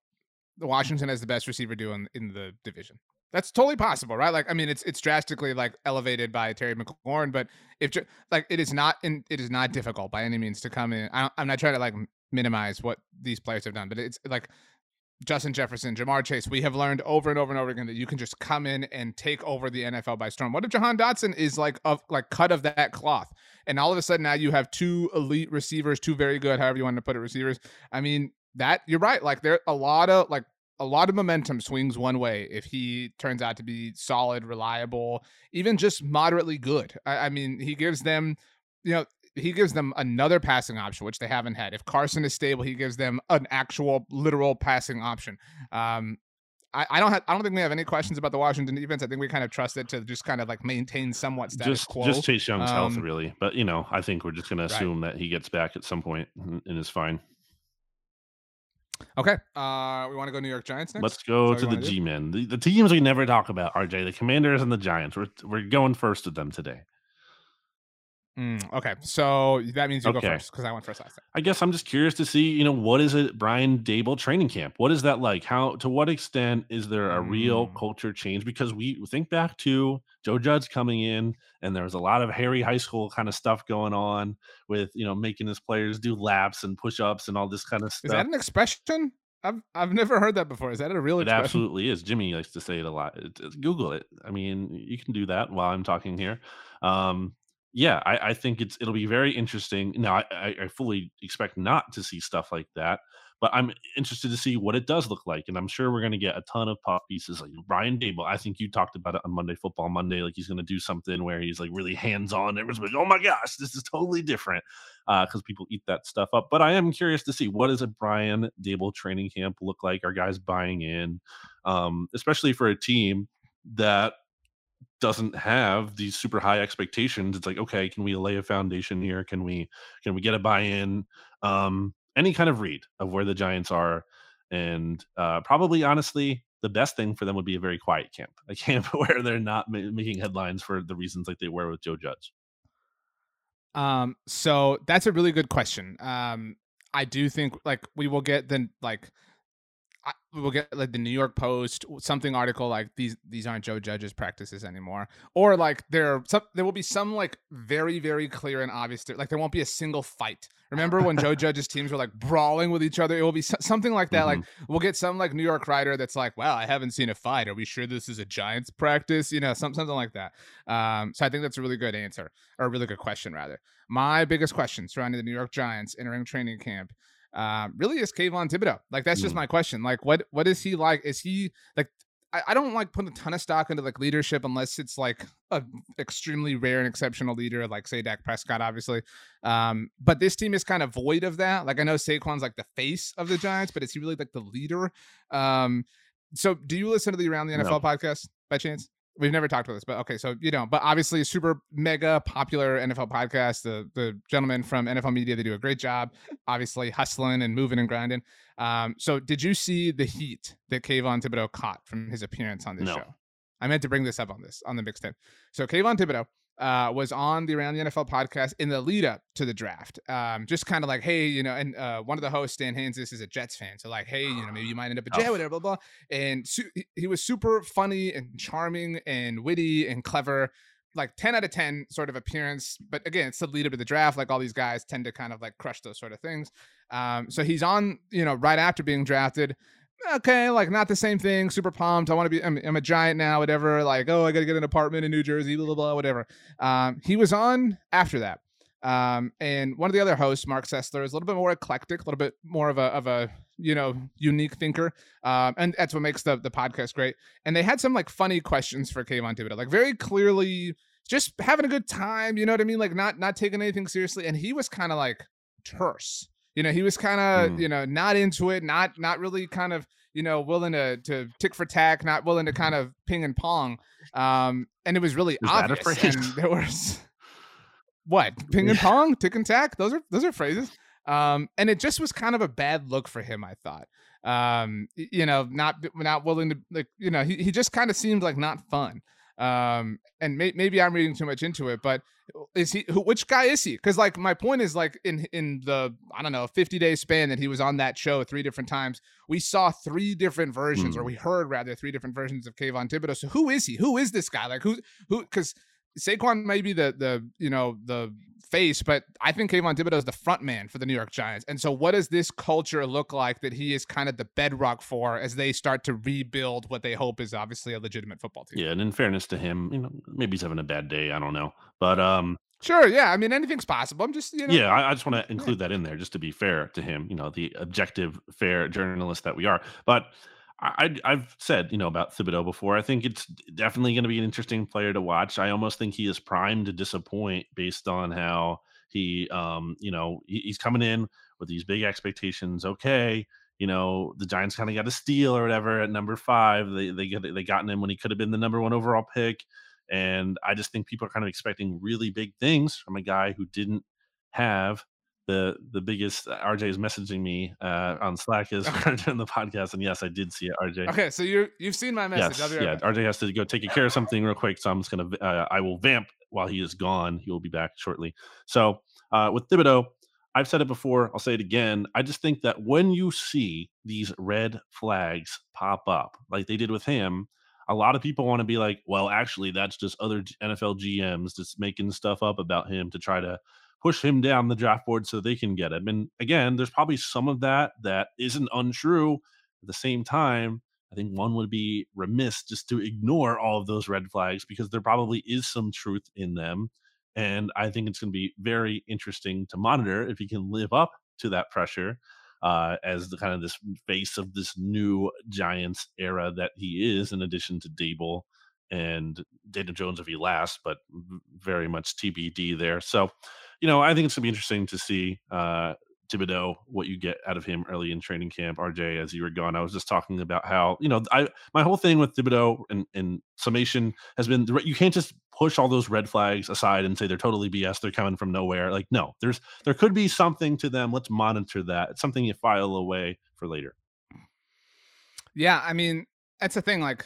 Washington has the best receiver doing in, in the division. That's totally possible, right? Like, I mean, it's it's drastically like elevated by Terry McLaurin, but if like it is not in, it is not difficult by any means to come in. I am not trying to like minimize what these players have done, but it's like Justin Jefferson, Ja'Marr Chase. We have learned over and over and over again that you can just come in and take over the NFL by storm. What if Jahan Dotson is like of like cut of that cloth, and all of a sudden now you have two elite receivers, two very good, however you want to put it, receivers. I mean, that you're right. Like there are a lot of like a lot of momentum swings one way if he turns out to be solid, reliable, even just moderately good. I, I, mean, he gives them, you know, he gives them another passing option, which they haven't had. If Carson is stable, he gives them an actual, literal passing option. Um, I, I don't have, I don't think we have any questions about the Washington defense. I think we kind of trust it to just kind of like maintain somewhat status just, quo. Just Chase Young's um, health, really. But you know, I think we're just going to assume right. that he gets back at some point and, and is fine. Okay. Uh, we want to go New York Giants next. Let's go to the G men, the, the, teams we never talk about. RJ, the Commanders and the Giants. We're we're going first with them today. Mm, okay, so that means you okay. go first because I went first last time. I guess I'm just curious to see, you know, what is it Brian Daboll training camp? What is that like? How to what extent is there a mm. real culture change? Because we think back to Joe Judge coming in, and there was a lot of Harry High School kind of stuff going on with you know making his players do laps and push ups and all this kind of stuff. Is that an expression? I've I've never heard that before. Is that a real? It expression? absolutely is. Jimmy likes to say it a lot. It, it, Google it. I mean, you can do that while I'm talking here. Um, yeah, I, I, think it's it'll be very interesting. Now, I, I, fully expect not to see stuff like that, but I'm interested to see what it does look like, and I'm sure we're going to get a ton of pop pieces like Brian Daboll. I think you talked about it on Monday Football Monday, like he's going to do something where he's like really hands on. Everyone's like, "Oh my gosh, this is totally different," because uh, people eat that stuff up. But I am curious to see what does a Brian Daboll training camp look like? Are guys buying in, um, especially for a team that doesn't have these super high expectations it's like okay can we lay a foundation here? Can we can we get a buy-in? Um any kind of read of where the giants are and uh probably honestly the best thing for them would be a very quiet camp. A camp [laughs] where they're not ma- making headlines for the reasons like they were with joe judge. Um so that's a really good question. Um i do think like we will get then like we'll get like the New York Post something article like these these aren't Joe Judge's practices anymore, or like there are some there will be some like very very clear and obvious like there won't be a single fight. Remember when Joe [laughs] Judge's teams were like brawling with each other? It will be something like that. Mm-hmm. Like we'll get some like New York writer that's like, "Wow, I haven't seen a fight. Are we sure this is a Giants practice?" You know, some, something like that. Um, so I think that's a really good answer or a really good question rather. My biggest question surrounding the New York Giants entering training camp uh, really is Kayvon Thibodeaux. Like that's just mm. my question. Like what what is he like? Is he like I, I don't like put a ton of stock into like leadership unless it's like a extremely rare and exceptional leader, like say Dak Prescott, obviously. Um, but this team is kind of void of that. Like I know Saquon's like the face of the Giants, but is he really like the leader? Um, so do you listen to the Around the NFL no. podcast by chance? We've never talked about this, but okay, so you know, but obviously, super mega popular NFL podcast. The the gentlemen from NFL Media they do a great job, obviously hustling and moving and grinding. Um, so did you see the heat that Kayvon Thibodeaux caught from his appearance on this no. show? I meant to bring this up on this on the mixtape. So Kayvon Thibodeaux uh, was on the Around the NFL podcast in the lead up to the draft. Um, just kind of like, hey, you know, and uh, one of the hosts, Dan Hanzus, is a Jets fan. So, like, hey, you know, maybe you might end up a Jet, or whatever, blah, blah. And su- he was super funny and charming and witty and clever. Like 10 out of 10 sort of appearance. But again, it's the lead up to the draft. Like all these guys tend to kind of like crush those sort of things. Um, so he's on, you know, right after being drafted okay, like not the same thing. Super pumped. I want to be. I'm, I'm, a giant now. Whatever. Like, oh, I got to get an apartment in New Jersey. Blah blah blah. Whatever. Um, he was on after that. Um, and one of the other hosts, Marc Sessler, is a little bit more eclectic, a little bit more of a of a you know unique thinker. Um, and that's what makes the the podcast great. And they had some like funny questions for Kayvon Thibodeaux, like very clearly just having a good time. You know what I mean? Like not not taking anything seriously. And he was kind of like terse you know he was kind of mm. you know not into it not not really kind of you know willing to to tick for tack not willing to kind of ping and pong um and it was really Is obvious and there was [laughs] what? Ping and pong? Tick and tack? Those are those are phrases. Um, and it just was kind of a bad look for him, I thought. Um, you know, not not willing to like, you know, he, he just kind of seemed like not fun. Um, and may, maybe I'm reading too much into it, but is he who, which guy is he? Because like my point is like in in the I don't know 50 day span that he was on that show three different times, we saw three different versions, mm. or hmm. we heard rather three different versions of Kayvon Thibodeaux. So who is he? Who is this guy? Like who who? Because Saquon may be the the you know the face, but I think Kayvon Thibodeaux is the front man for the New York Giants. And so, what does this culture look like that he is kind of the bedrock for as they start to rebuild what they hope is obviously a legitimate football team? Yeah, and in fairness to him, you know, maybe he's having a bad day. I don't know, but um, Sure, yeah. I mean, anything's possible. I'm just, you know. Yeah, I, I just want to include yeah. that in there, just to be fair to him. You know, the objective, fair journalist that we are. But I, have said, you know, about Thibodeaux before. I think it's definitely going to be an interesting player to watch. I almost think he is primed to disappoint based on how he, um, you know, he, he's coming in with these big expectations. Okay, you know, the Giants kind of got a steal or whatever at number five. They they get they gotten him when he could have been the number one overall pick, and I just think people are kind of expecting really big things from a guy who didn't have the the biggest uh, RJ is messaging me uh, on Slack is during the podcast, and yes, I did see it, RJ. Okay, so you you've seen my message. Yes, yeah, RJ has to go take care of something real quick, so I'm just gonna uh, I will vamp while he is gone. He will be back shortly. So uh, with Thibodeaux, I've said it before. I'll say it again. I just think that when you see these red flags pop up, like they did with him, a lot of people want to be like, well, actually, that's just other NFL GMs just making stuff up about him to try to push him down the draft board so they can get him. And again, there's probably some of that that isn't untrue. At the same time, I think one would be remiss just to ignore all of those red flags because there probably is some truth in them. And I think it's going to be very interesting to monitor if he can live up to that pressure uh, as the kind of this face of this new Giants era that he is, in addition to Daboll and Daniel Jones if he lasts, but very much TBD there. So you know, I think it's gonna be interesting to see uh, Thibodeaux, what you get out of him early in training camp. RJ, as you were gone, I was just talking about how you know, I my whole thing with Thibodeaux and, and summation has been you can't just push all those red flags aside and say they're totally BS. They're coming from nowhere. Like, no, there's there could be something to them. Let's monitor that. It's something you file away for later. Yeah, I mean, that's the thing. Like,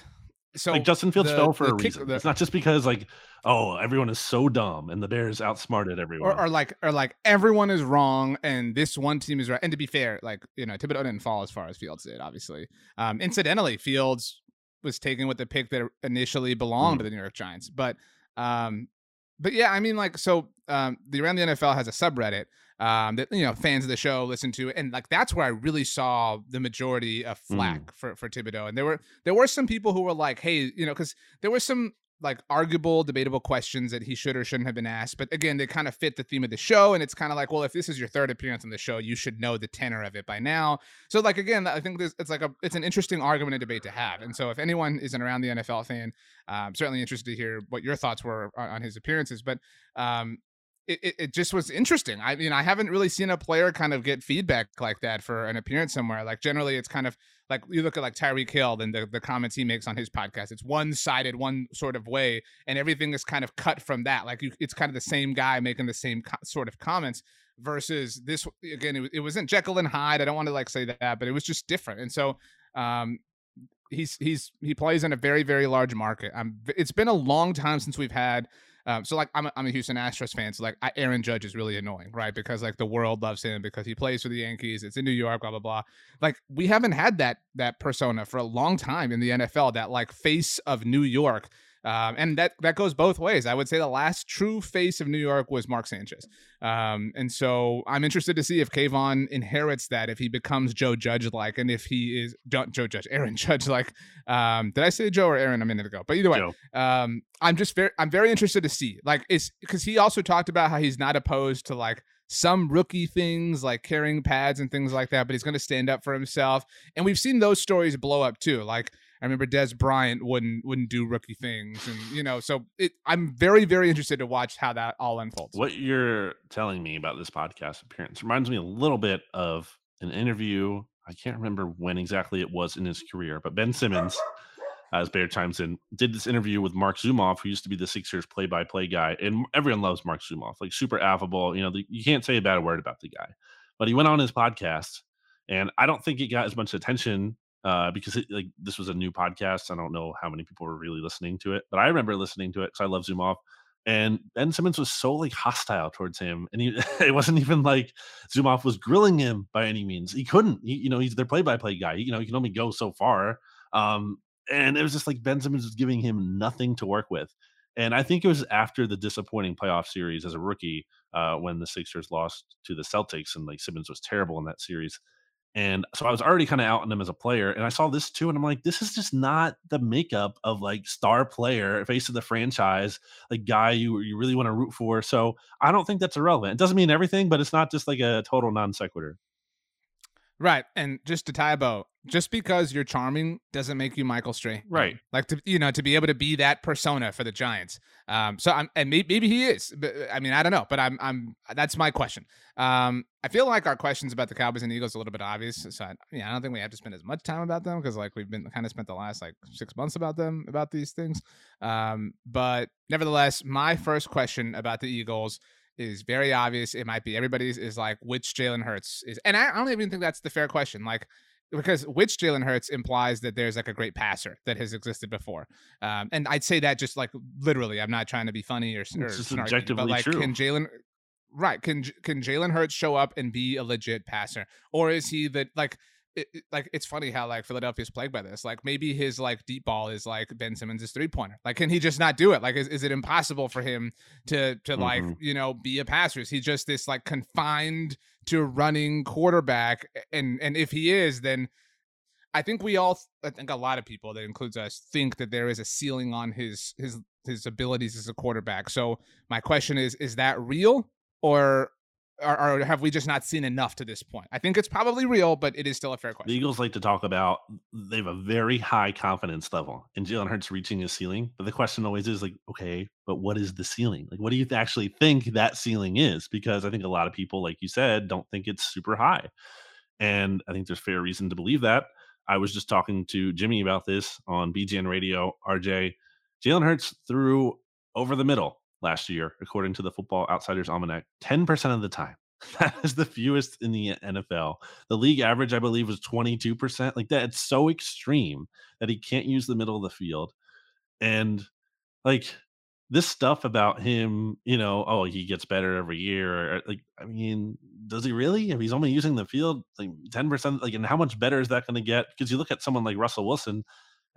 so like Justin Fields the, fell for a kick, reason. The, it's not just because like oh everyone is so dumb and the Bears outsmarted everyone, or, or, like or like everyone is wrong and this one team is right. And to be fair, like you know Thibodeaux didn't fall as far as Fields did. Obviously, um, incidentally, Fields was taken with the pick that initially belonged mm. to the New York Giants, but um, but yeah, I mean like so um, the around the NFL has a subreddit um, that you know fans of the show listen to, and like that's where I really saw the majority of flack mm. for for Thibodeaux. And there were there were some people who were like, hey, you know, because there were some like arguable, debatable questions that he should or shouldn't have been asked. But again, they kind of fit the theme of the show. And it's kind of like, well, if this is your third appearance on the show, you should know the tenor of it by now. So like again, I think this it's like a it's an interesting argument and debate to have. And so if anyone isn't around the NFL fan, I'm certainly interested to hear what your thoughts were on, his appearances. But um, it, it, just was interesting. I mean, I haven't really seen a player kind of get feedback like that for an appearance somewhere. Like generally, it's kind of like you look at like Tyreek Hill and the, the comments he makes on his podcast. It's one sided, one sort of way, and everything is kind of cut from that. Like you, it's kind of the same guy making the same co- sort of comments. Versus this again, it, it wasn't Jekyll and Hyde. I don't want to like say that, but it was just different. And so, um, he's he's he plays in a very very large market. Um, it's been a long time since we've had um, so like I'm a, I'm a Houston Astros fan, so like I, Aaron Judge is really annoying, right? Because like the world loves him because he plays for the Yankees. It's in New York, blah blah blah. Like we haven't had that that persona for a long time in the NFL. That like face of New York um, and that that goes both ways. I would say the last true face of New York was Mark Sanchez. Um, and so I'm interested to see if Kayvon inherits that, if he becomes Joe Judge like, and if he is Joe Judge, Aaron [laughs] Judge like. Um, did I say Joe or Aaron a minute ago? But either way, um, I'm just very I'm very interested to see like it's because he also talked about how he's not opposed to like some rookie things like carrying pads and things like that, but he's going to stand up for himself. And we've seen those stories blow up too. Like I remember Dez Bryant wouldn't wouldn't do rookie things, and you know, so it, I'm very very interested to watch how that all unfolds. What you're telling me about this podcast appearance reminds me a little bit of an interview. I can't remember when exactly it was in his career, but Ben Simmons, uh, as Bear chimes in, did this interview with Marc Zumoff, who used to be the Sixers play-by-play guy, and everyone loves Marc Zumoff, like super affable. You know, the, you can't say a bad word about the guy. But he went on his podcast, and I don't think it got as much attention uh, because it, like this was a new podcast. I don't know how many people were really listening to it, but I remember listening to it because I love Off. And Ben Simmons was so like hostile towards him, and he [laughs] it wasn't even like Off was grilling him by any means. He couldn't, he, you know, he's their play-by-play guy. You know, he can only go so far. Um, and it was just like Ben Simmons was giving him nothing to work with. And I think it was after the disappointing playoff series as a rookie uh, when the Sixers lost to the Celtics and like Simmons was terrible in that series. And so I was already kind of out on him as a player. And I saw this too. And I'm like, this is just not the makeup of like star player, face of the franchise, like guy you, you really want to root for. So I don't think that's irrelevant. It doesn't mean everything, but it's not just like a total non sequitur. Right. And just to tie a bow, just because you're charming doesn't make you Michael Strahan. Right. Like to you know to be able to be that persona for the Giants. Um. So I'm and maybe, maybe he is. But I mean I don't know. But I'm I'm that's my question. Um. I feel like our questions about the Cowboys and Eagles are a little bit obvious. So I, yeah, I don't think we have to spend as much time about them because like we've been kind of spent the last like six months about them about these things. Um. But nevertheless, my first question about the Eagles is very obvious. It might be everybody's is like which Jalen Hurts is, and I, I don't even think that's the fair question. Like because which Jalen Hurts implies that there's like a great passer that has existed before, um, and I'd say that just like literally. I'm not trying to be funny or, or snarky, but like true. can Jalen right can can Jalen Hurts show up and be a legit passer, or is he that like it, it, like it's funny how like Philadelphia's plagued by this. Like maybe his like deep ball is like Ben Simmons' three pointer. Like can he just not do it? Like is, is it impossible for him to to mm-hmm. like you know be a passer? Is he just this like confined to running quarterback? And and if he is, then I think we all I think a lot of people that includes us think that there is a ceiling on his his his abilities as a quarterback. So my question is is that real or or, or, have we just not seen enough to this point? I think it's probably real, but it is still a fair question. The Eagles like to talk about they have a very high confidence level in Jalen Hurts reaching his ceiling. But the question always is like, okay, but what is the ceiling? Like, what do you actually think that ceiling is? Because I think a lot of people, like you said, don't think it's super high. And I think there's fair reason to believe that. I was just talking to Jimmy about this on BGN Radio. RJ, Jalen Hurts threw over the middle last year, according to the Football Outsiders Almanac, 10% of the time. [laughs] That is the fewest in the NFL. The league average, I believe, was 22%. Like that, it's so extreme that he can't use the middle of the field. And like this stuff about him, you know, oh, he gets better every year. Like, I mean, does he really? If he's only using the field like 10%, like, and how much better is that going to get? Because you look at someone like Russell Wilson,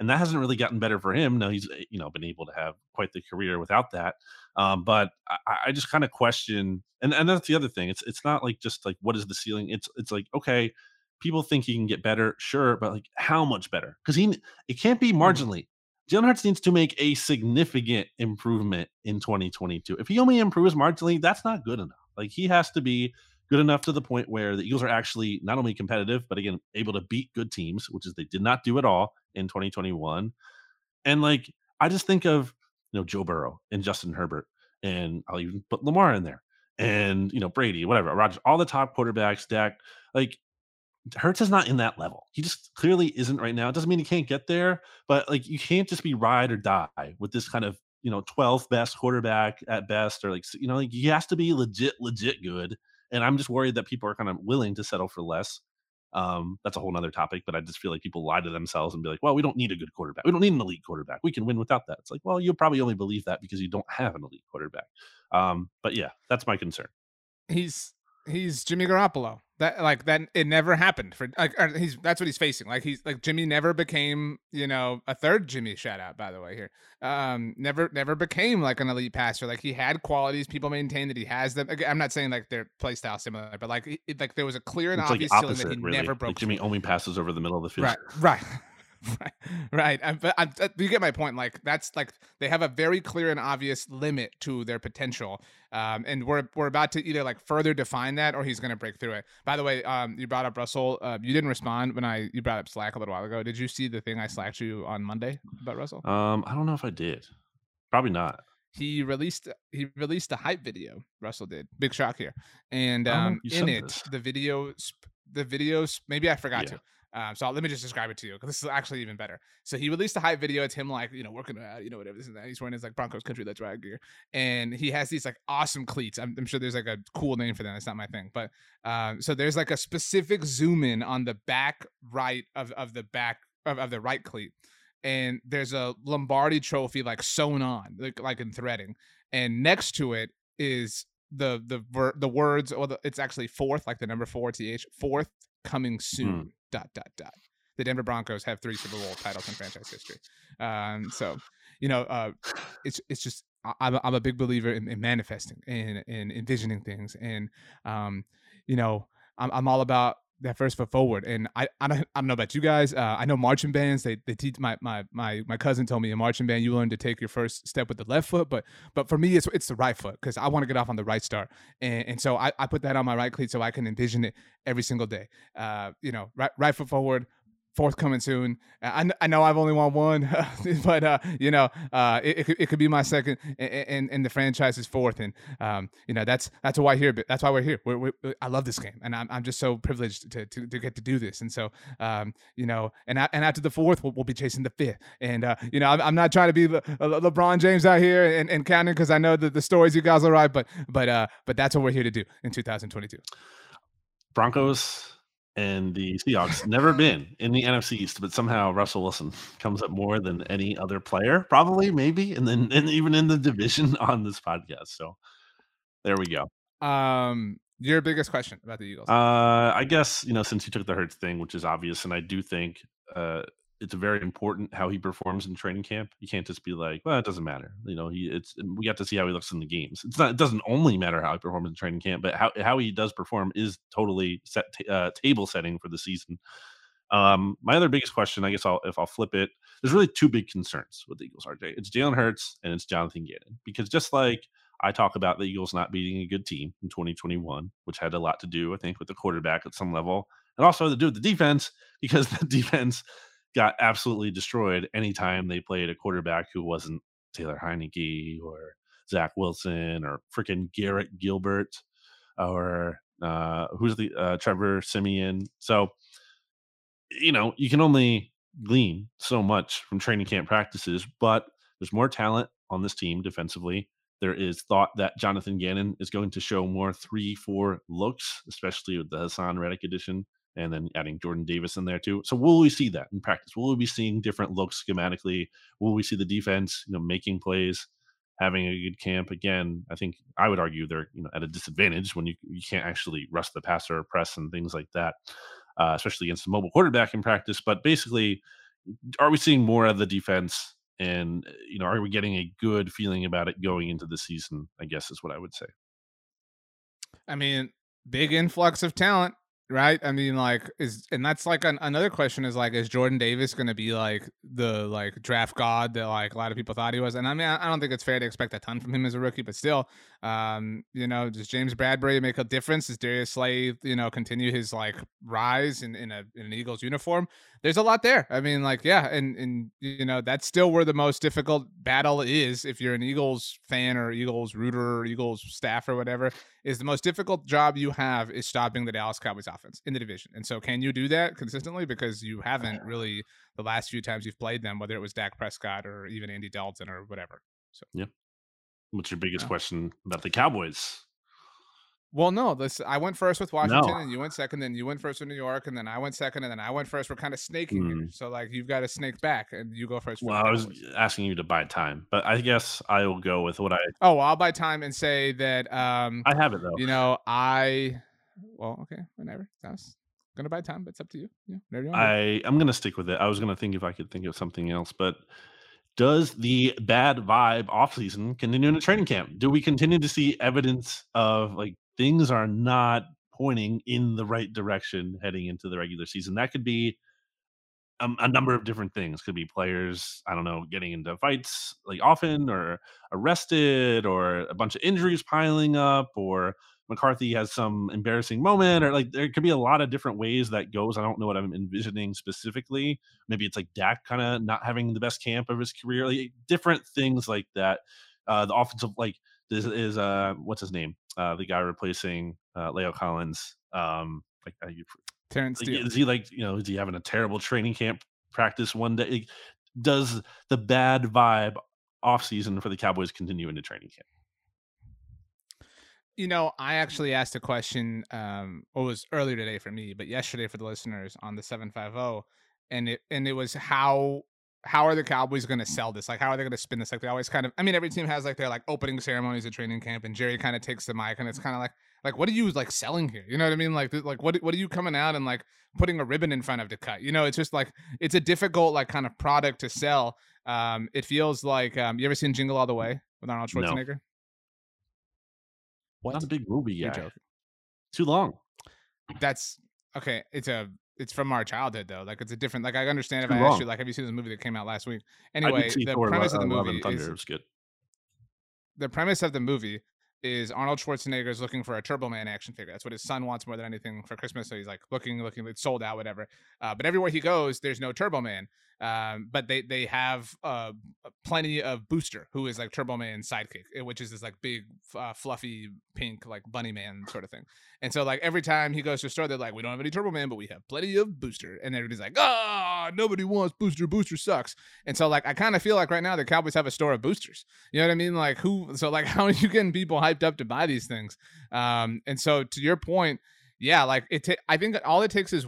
and that hasn't really gotten better for him. Now he's eh, you know been able to have quite the career without that. Um, but I, I just kind of question, and and that's the other thing. It's it's not like just like what is the ceiling. It's it's like okay, people think he can get better, sure, but like how much better? Because he it can't be mm-hmm. marginally. Jalen Hurts needs to make a significant improvement in 2022. If he only improves marginally, that's not good enough. Like he has to be good enough to the point where the Eagles are actually not only competitive, but again, able to beat good teams, which is they did not do at all in 2021. And like, I just think of, you know, Joe Burrow and Justin Herbert, and I'll even put Lamar in there and, you know, Brady, whatever, Rodgers, all the top quarterbacks, Dak, like, Hurts is not in that level. He just clearly isn't right now. It doesn't mean he can't get there, but like you can't just be ride or die with this kind of you know 12th best quarterback at best, or like you know like he has to be legit, legit good and I'm just worried that people are kind of willing to settle for less. Um, that's a whole nother topic, but I just feel like people lie to themselves and be like, well, we don't need a good quarterback. We don't need an elite quarterback. We can win without that. It's like, well, you'll probably only believe that because you don't have an elite quarterback. Um, but yeah, that's my concern. He's he's Jimmy Garoppolo. That like that it never happened for like he's that's what he's facing. Like he's like Jimmy never became you know a third Jimmy shout out by the way here. Um, never never became like an elite passer. Like he had qualities. People maintain that he has them. I'm not saying like their play style similar, but like it, like there was a clear and it's obvious like opposite, that he really. never broke. Like Jimmy only passes over the middle of the field. Right, right. [laughs] right [laughs] right I'm, I'm, uh, you get my point like that's like they have a very clear and obvious limit to their potential um, and we're we're about to either like further define that or he's going to break through it. By the way um, you brought up russell uh, you didn't respond when i you brought up slack a little while ago. Did you see the thing i slacked you on monday about russell? Um i don't know if i did. Probably not. He released he released a hype video russell did. Big shock here. And um, in it this. the video the videos maybe i forgot yeah. to Um, so let me just describe it to you because this is actually even better. So he released a hype video. It's him like you know working out, you know whatever this and that. He's wearing his like Broncos country let's ride gear, and he has these like awesome cleats. I'm, I'm, sure there's like a cool name for them. It's not my thing, but um, so there's like a specific zoom in on the back right of of the back of, of the right cleat, and there's a Lombardi trophy like sewn on like like in threading, and next to it is the the ver- the words or the, it's actually fourth like the number four th fourth coming soon mm. Dot dot dot. The denver broncos have three super bowl titles in franchise history. Um so you know uh it's it's just i'm a, I'm a big believer in, in manifesting and, and envisioning things. And um you know I'm, I'm all about that first foot forward. And I, I don't, I don't know about you guys. Uh, I know marching bands. They, they teach my, my, my, my cousin told me in marching band you learn to take your first step with the left foot, but, but for me it's, it's the right foot because I want to get off on the right start, and, and so I, I put that on my right cleat so I can envision it every single day. Uh, you know, right, right foot forward, fourth coming soon. I, I know I've only won one, [laughs] but uh, you know, uh, it, it, could, it could be my second, and, and the franchise is fourth, and um, you know that's that's why here. That's why we're here. We're, we're, I love this game, and I'm, I'm just so privileged to, to, to get to do this. And so, um, you know, and and after the fourth, we'll, we'll be chasing the fifth. And uh, you know, I'm, I'm, not trying to be Le, Le, LeBron James out here and, and counting because I know that the stories you guys will write, but but uh, but that's what we're here to do in 2022. Broncos and the Seahawks never [laughs] been in the NFC East, but somehow Russell Wilson [laughs] comes up more than any other player, probably, maybe, and then and even in the division [laughs] on this podcast. So there we go. Um, your biggest question about the Eagles? Uh, I guess you know since you took the Hurts thing, which is obvious, and I do think uh it's very important how he performs in training camp. You can't just be like, well, it doesn't matter. You know, he it's we got to see how he looks in the games. It's not. It doesn't only matter how he performs in training camp, but how how he does perform is totally set t- uh, table setting for the season. Um, my other biggest question, I guess, I'll if I'll flip it. There's really two big concerns with the Eagles, RJ. It's Jalen Hurts and it's Jonathan Gannon because just like I talk about the Eagles not beating a good team in 2021, which had a lot to do, I think, with the quarterback at some level, and also to do with the defense because [laughs] the defense got absolutely destroyed anytime they played a quarterback who wasn't Taylor Heinicke or Zach Wilson or freaking Garrett Gilbert or uh, who's the uh, Trevor Siemian. So, you know, you can only glean so much from training camp practices, but there's more talent on this team defensively. There is thought that Jonathan Gannon is going to show more three, four looks, especially with the Haason Reddick edition and then adding Jordan Davis in there too. So will we see that in practice? Will we be seeing different looks schematically? Will we see the defense, you know, making plays, having a good camp? Again, I think I would argue they're you know at a disadvantage when you you can't actually rush the passer or press and things like that, uh, especially against a mobile quarterback in practice. But basically, are we seeing more of the defense? And you know, are we getting a good feeling about it going into the season? I guess is what I would say. I mean, big influx of talent right? I mean, like, is and that's like an, another question is like, is Jordan Davis going to be like the like draft god that like a lot of people thought he was? And I mean, I, don't think it's fair to expect a ton from him as a rookie, but still, um, you know, does James Bradberry make a difference? Does Darius Slay, you know, continue his like rise in in, a, in an Eagles uniform? There's a lot there. I mean, like, yeah, and and you know, that's still where the most difficult battle is if you're an Eagles fan or Eagles rooter or Eagles staff or whatever is the most difficult job you have is stopping the Dallas Cowboys offense in the division. And so can you do that consistently? Because you haven't uh-huh. really the last few times you've played them, whether it was Dak Prescott or even Andy Dalton or whatever. So yeah. What's your biggest yeah. question about the Cowboys? Well, no, this I went first with Washington, no. and you went second, then you went first with New York, and then I went second, and then I went first. We're kind of snaking mm. so like you've got to snake back, and you go first. Well, I was asking you to buy time, but I guess I will go with what I. Oh, well, I'll buy time and say that. um I have it though. You know, I. Well, okay, whatever. whenever. That's gonna buy time, but it's up to you. Yeah, whatever you want. I I'm gonna stick with it. I was gonna think if I could think of something else, but does the bad vibe off season continue in the training camp? Do we continue to see evidence of like things are not pointing in the right direction heading into the regular season. That could be a, a, number of different things. Could be players, I don't know, getting into fights like often, or arrested, or a bunch of injuries piling up, or McCarthy has some embarrassing moment, or like there could be a lot of different ways that goes. I don't know what I'm envisioning specifically. Maybe it's like Dak kind of not having the best camp of his career, like different things like that. Uh, the offensive, like this is uh, what's his name? Uh, the guy replacing uh, La'el Collins. Um, like uh, Terence Steele. Is he like you know? Is he having a terrible training camp practice one day? Does the bad vibe off season for the Cowboys continue into training camp? You know, I actually asked a question. Um, it was earlier today for me, but yesterday for the listeners on the seven five zero, and it and it was how how are the Cowboys going to sell this? Like, how are they going to spin this? Like, they always kind of. I mean, every team has like their like opening ceremonies at training camp, and Jerry kind of takes the mic, and it's kind of like, like, what are you like selling here? You know what I mean? Like, like what what are you coming out and like putting a ribbon in front of to cut? You know, it's just like it's a difficult like kind of product to sell. Um, it feels like um, you ever seen Jingle All the Way with Arnold Schwarzenegger? No. What? Not a big movie yet. Too long. That's okay. It's a it's from our childhood though. Like it's a different. Like I understand if I asked you, like, have you seen this movie that came out last week? Anyway, the premise of the movie is good. The premise of the movie is Arnold Schwarzenegger is looking for a Turbo Man action figure. That's what his son wants more than anything for Christmas. So he's like looking, looking, it's sold out, whatever. Uh, but everywhere he goes, there's no Turbo Man. Um, but they they have uh, plenty of Booster, who is like Turbo Man's sidekick, eh, which is this like big, uh, fluffy, pink like bunny man sort of thing. And so like every time he goes to a store, they're like, "We don't have any Turbo Man, but we have plenty of Booster." And everybody's like, "Ah, oh, nobody wants Booster. Booster sucks." And so like I kind of feel like right now the Cowboys have a store of boosters. You know what I mean? Like who? So like [laughs] how are you getting people hyped up to buy these things? Um, and so to your point, yeah, like it. I think that all it takes is,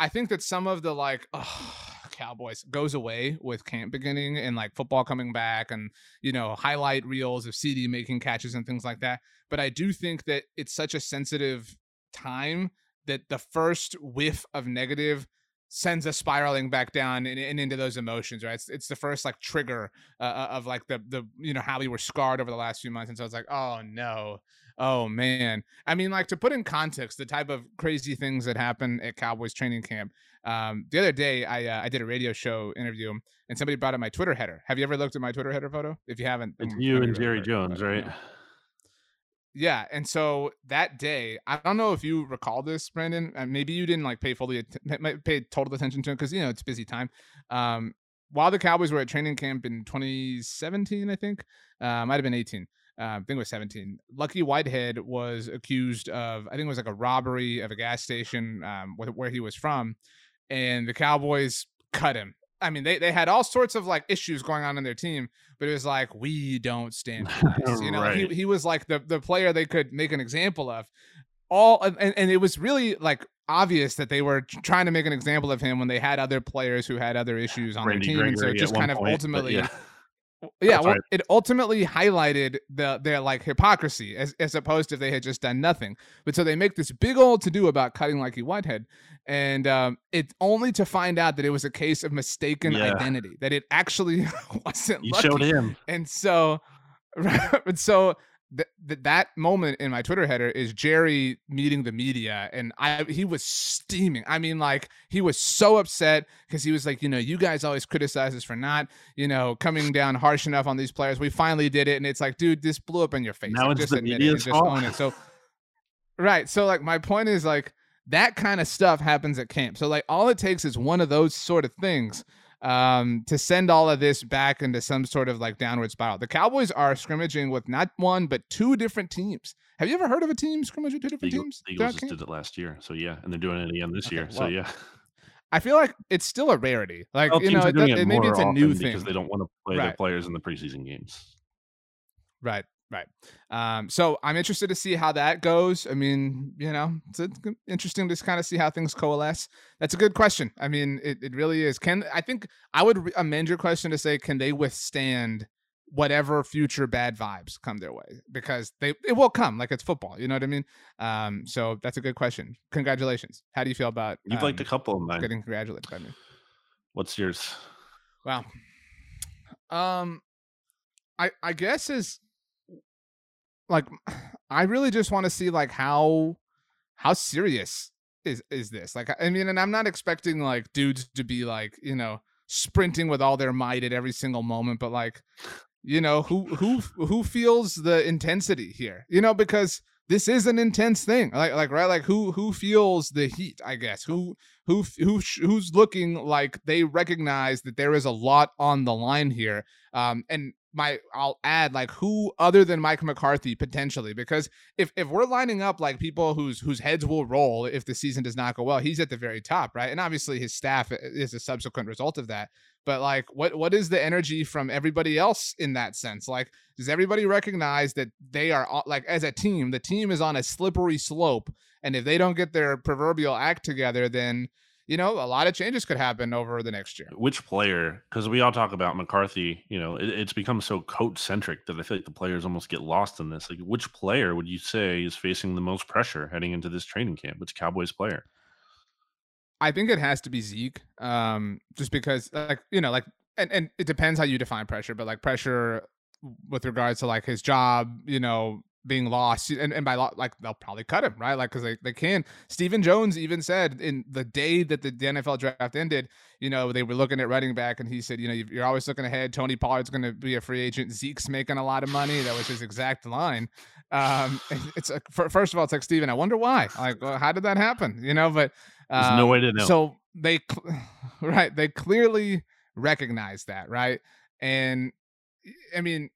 I think that some of the like. [sighs] Oh, Cowboys goes away with camp beginning and like football coming back and you know highlight reels of CeeDee making catches and things like that. But I do think that it's such a sensitive time that the first whiff of negative sends us spiraling back down and, and, into those emotions right? It's, it's the first like trigger uh, uh, of like the the you know how we were scarred over the last few months. And so it's like oh no. Oh man. I mean like to put in context the type of crazy things that happen at cowboys training camp um, the other day i uh, i did a radio show interview and somebody brought up my twitter header have you ever looked at my twitter header photo if you haven't it's you and jerry jones right yeah, and so that day, I don't know if you recall this, Brandon. Maybe you didn't like pay fully pay total attention to it because you know it's busy time. Um, while the Cowboys were at training camp in 2017, I think, uh, might have been 18. Uh, I think it was 17. Lucky Whitehead was accused of, I think it was like a robbery of a gas station um, where he was from, and the Cowboys cut him I mean, they, they had all sorts of like issues going on in their team, but it was like we don't stand. [laughs] You know, right. he, he was like the the player they could make an example of. All and, and it was really like obvious that they were trying to make an example of him when they had other players who had other issues on Randy their team, Gregory and so it just kind of point, ultimately. Yeah yeah well, it ultimately highlighted the their like hypocrisy as, as opposed to if they had just done nothing but so they make this big old to do about cutting Lucky Whitehead and um, it only to find out that it was a case of mistaken yeah. identity that it actually [laughs] wasn't you lucky. showed him and so and [laughs] so th- th- that moment in my Twitter header is Jerry meeting the media, and I he was steaming. I mean, like he was so upset because he was like, you know, you guys always criticize us for not, you know, coming down harsh enough on these players. We finally did it, and it's like, dude, this blew up in your face. Now like, it's just the admit it, just own it. So, right. So, like, my point is like that kind of stuff happens at camp. So, like, all it takes is one of those sort of things um, to send all of this back into some sort of like downward spiral. The Cowboys are scrimmaging with not one but two different teams. Have you ever heard of a team scrimmaging with two different teams? The Eagles just did it last year, so yeah, and they're doing it again this okay, year. Well, so yeah. I feel like it's still a rarity. Like well, you know, it, it, maybe it's a new thing because they don't want to play right. their players in the preseason games. Right. Right. Um, so I'm interested to see how that goes. I mean, you know, it's interesting to kind of see how things coalesce. That's a good question. I mean, it, it really is. Can I think I would amend your question to say, can they withstand whatever future bad vibes come their way? Because they it will come. Like it's football. You know what I mean? Um, so that's a good question. Congratulations. How do you feel about? You've um, liked a couple of mine. Getting congratulated by me. What's yours? Wow. Um, I I guess is like [sighs] I really just want to see like how how serious is is this? Like I mean, and I'm not expecting like dudes to be like, you know, sprinting with all their might at every single moment, but like, you know, who who who feels the intensity here? You know, because this is an intense thing. Like like right like who who feels the heat, I guess. Who who who who's looking like they recognize that there is a lot on the line here. Um and my I'll add like who other than Mike McCarthy potentially because if if we're lining up like people whose whose heads will roll if the season does not go well, he's at the very top, right? And obviously his staff is a subsequent result of that. But like what what is the energy from everybody else in that sense? Like does everybody recognize that they are like as a team, the team is on a slippery slope and if they don't get their proverbial act together then you know, a lot of changes could happen over the next year. Which player? Because we all talk about McCarthy. You know, it, it's become so coach centric that I feel like the players almost get lost in this. Like, which player would you say is facing the most pressure heading into this training camp? Which Cowboys player? I think it has to be Zeke. Um, just because, like, you know, like, and and it depends how you define pressure, but like pressure with regards to like his job, you know, being lost and, and by like they'll probably cut him right? Like because they, they can. Stephen Jones even said in the day that the, the NFL draft ended you know they were looking at running back and he said you know you're always looking ahead. Tony Pollard's going to be a free agent. Zeke's making a lot of money. That was his exact line. Um it's like, first of all it's like Stephen I wonder why. Like well, how did that happen? You know but um, there's no way to know. so they [sighs] right they clearly recognize that right? And I mean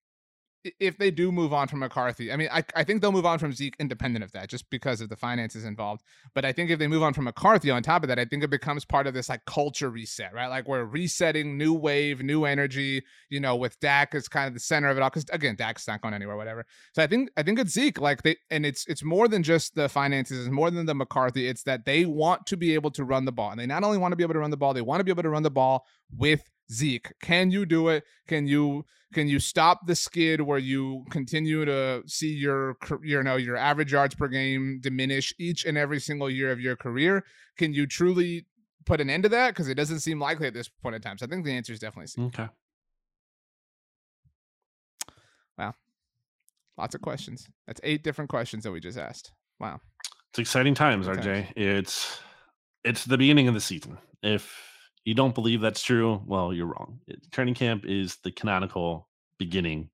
if they do move on from McCarthy, I mean, I, I think they'll move on from Zeke independent of that, just because of the finances involved. But I think if they move on from McCarthy on top of that, I think it becomes part of this like culture reset, right? Like we're resetting new wave, new energy, you know, with Dak as kind of the center of it all. Cause again, Dak's not going anywhere, whatever. So I think I think it's Zeke. Like they and it's it's more than just the finances, it's more than the McCarthy. It's that they want to be able to run the ball. And they not only want to be able to run the ball, they want to be able to run the ball with Zeke. Can you do it? Can you can you stop the skid where you continue to see your you know your average yards per game diminish each and every single year of your career? Can you truly put an end to that? Because it doesn't seem likely at this point in time. So I think the answer is definitely C. Okay. Wow. Lots of questions. That's eight different questions that we just asked. Wow. It's exciting times, RJ. It's it's the beginning of the season. If you don't believe that's true, well, you're wrong. It, training camp is the canonical beginning.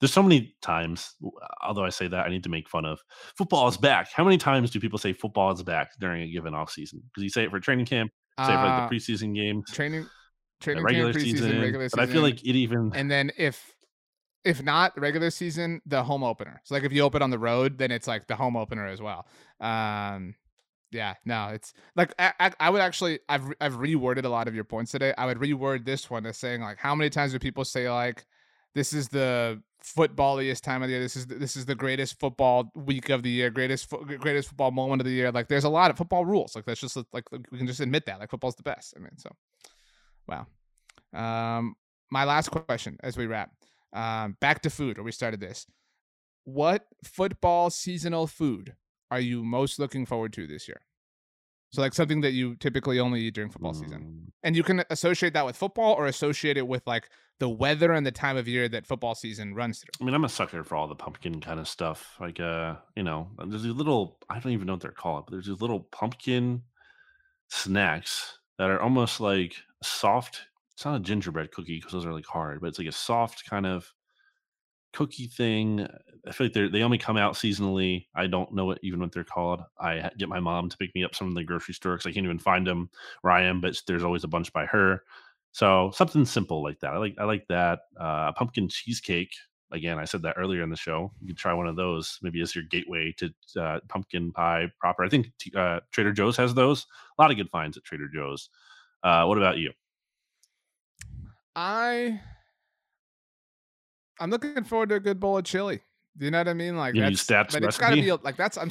There's so many times, although I say that, I need to make fun of football is back. How many times do people say football is back during a given off season? Because you say it for training camp, say it for like the uh, preseason games, training, training regular camp, season, regular season. But I feel like it even and then if if not regular season, the home opener. So like if you open on the road, then it's like the home opener as well. Um, yeah, no, it's like I, I, would actually I've I've reworded a lot of your points today. I would reword this one as saying like how many times do people say like this is the footballiest time of the year. This is the, this is the greatest football week of the year, greatest fo- greatest football moment of the year. Like there's a lot of football rules. Like that's just like we can just admit that like football's the best. I mean, so wow. Um, my last question as we wrap. Um, back to food. Where we started this. What football seasonal food are you most looking forward to this year? So like something that you typically only eat during football mm. season. And you can associate that with football or associate it with like the weather and the time of year that football season runs through. I mean, I'm a sucker for all the pumpkin kind of stuff. Like uh, you know, there's these little I don't even know what they're called, but there's these little pumpkin snacks that are almost like soft. It's not a gingerbread cookie because those are like hard, but it's like a soft kind of cookie thing. I feel like they they only come out seasonally. I don't know what even what they're called. I get my mom to pick me up some in the grocery store because I can't even find them where I am, but there's always a bunch by her. So something simple like that. I like I like that. Uh, pumpkin cheesecake. Again, I said that earlier in the show. You could try one of those maybe as your gateway to uh, pumpkin pie proper. I think uh, Trader Joe's has those. A lot of good finds at Trader Joe's. Uh, what about you? I I'm looking forward to a good bowl of chili. Do you know what I mean? Like you that's, stats but it's got to be like that's I'm.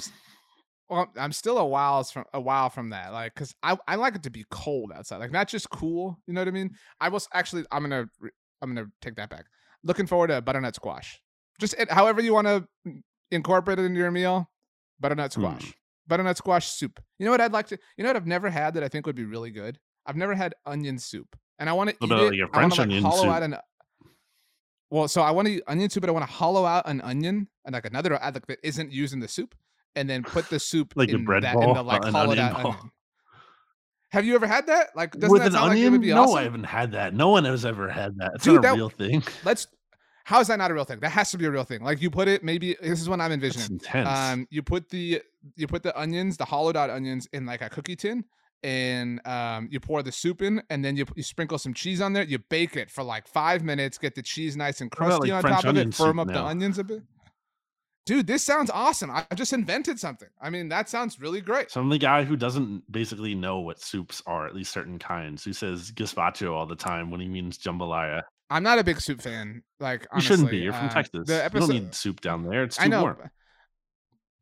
Well, I'm still a while from a while from that, like, cause I, I like it to be cold outside, like not just cool. You know what I mean? I was actually I'm gonna I'm gonna take that back. Looking forward to butternut squash. Just it, however you want to incorporate it into your meal. Butternut squash, mm. butternut squash soup. You know what I'd like to? You know what I've never had that I think would be really good. I've never had onion soup, and I want to eat it. Like I want to like hollow soup. out an well, so I want to onion soup, but I want to hollow out an onion and like another like that isn't used in the soup, and then put the soup like in a bread that, ball, the like [laughs] hollowed out ball. onion. Have you ever had that? Like doesn't with that an onion? Like no, awesome? I haven't had that. No one has ever had that. It's Dude, not a that, real thing. [laughs] Let's. How is that not a real thing? That has to be a real thing. Like you put it, maybe this is what I'm envisioning. Um, you put the you put the onions, the hollowed out onions, in like a cookie tin, and um, you pour the soup in, and then you, you sprinkle some cheese on there. You bake it for like five minutes, get the cheese nice and crusty like on French top of it, firm up now? the onions a bit. Dude, this sounds awesome. I just invented something. I mean, that sounds really great. Some the guy who doesn't basically know what soups are, at least certain kinds, who says gazpacho all the time when he means jambalaya. I'm not a big soup fan. Like, honestly. you shouldn't be. You're from uh, Texas. The episode, you don't need soup down there. It's too I know. Warm.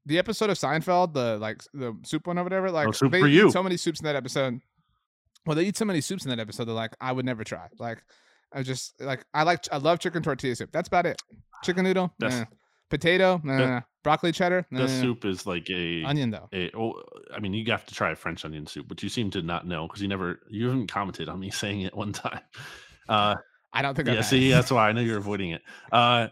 The episode of Seinfeld, the like the soup one or whatever, like soup they for you. so many soups in that episode. Well, they eat so many soups in that episode. They're like, I would never try. Like, I just like I like I love chicken tortilla soup. That's about it. Chicken noodle, nah. potato, nah. broccoli cheddar. Nah. The soup is like a onion though. A, oh, I mean, you have to try a French onion soup, but you seem to not know because you never you haven't commented on me [laughs] saying it one time. Uh, I don't think. Yeah, see, that's why I know you're avoiding it. Uh,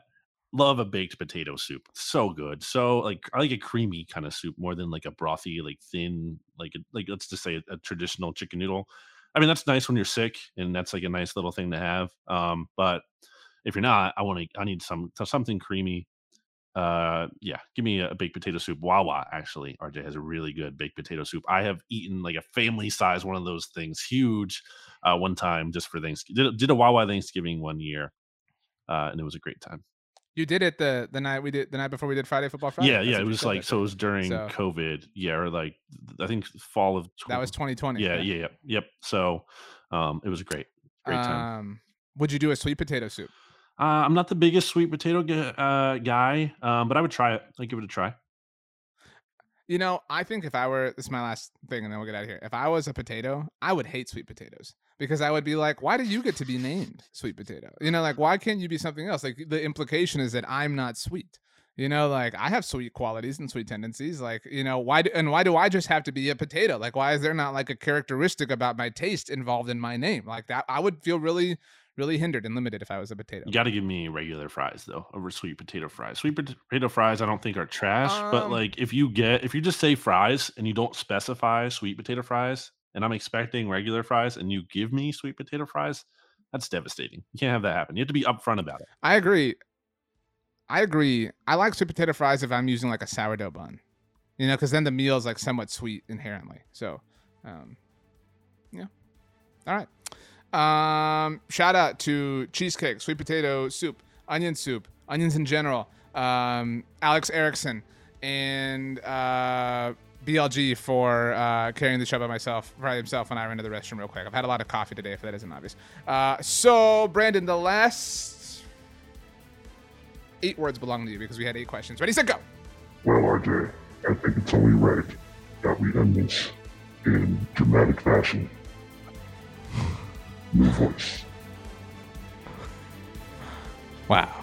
love a baked potato soup. So good. So like I like a creamy kind of soup more than like a brothy, like thin, like like let's just say a, a, traditional chicken noodle. I mean that's nice when you're sick, and that's like a nice little thing to have. Um, but if you're not, I want to. I need some something creamy. Uh, yeah, give me a, baked potato soup. Wawa actually, RJ has a really good baked potato soup. I have eaten like a family size one of those things, huge, uh, one time just for Thanksgiving. Did, did a Wawa Thanksgiving one year, uh, and it was a great time. You did it the the night we did the night before we did Friday Football Friday. Yeah, yeah. It was like so. It was during so, COVID. Yeah, or like I think fall of 20, that was 2020. Yeah, yeah, yeah, yep. So, um, it was a great, great time. Um, would you do a sweet potato soup? Uh, I'm not the biggest sweet potato uh, guy, um, but I would try it. I'd give it a try. You know, I think if I were this is my last thing, and then we'll get out of here. If I was a potato, I would hate sweet potatoes because I would be like, why do you get to be named sweet potato? You know, like why can't you be something else? Like the implication is that I'm not sweet. You know, like I have sweet qualities and sweet tendencies. Like, you know, why do, and why do I just have to be a potato? Like, why is there not like a characteristic about my taste involved in my name? Like that, I would feel really really hindered and limited if I was a potato. You got to give me regular fries though over sweet potato fries. Sweet potato fries I don't think are trash, um, but like if you get if you just say fries and you don't specify sweet potato fries and I'm expecting regular fries and you give me sweet potato fries, that's devastating. You can't have that happen. You have to be upfront about it. I agree. I agree. I like sweet potato fries if I'm using like a sourdough bun. You know, because then the meal is like somewhat sweet inherently. So, um, yeah. All right. Um, shout out to cheesecake, sweet potato soup, onion soup, onions in general. Um, Alex Erickson and uh, BLG for uh, carrying the show by myself, by himself when I ran to the restroom real quick. I've had a lot of coffee today, if that isn't obvious. Uh, so, Brandon, the last eight words belong to you because we had eight questions. Ready, set, go. Well, RJ, I think it's only right that we end this in dramatic fashion new voice. Wow.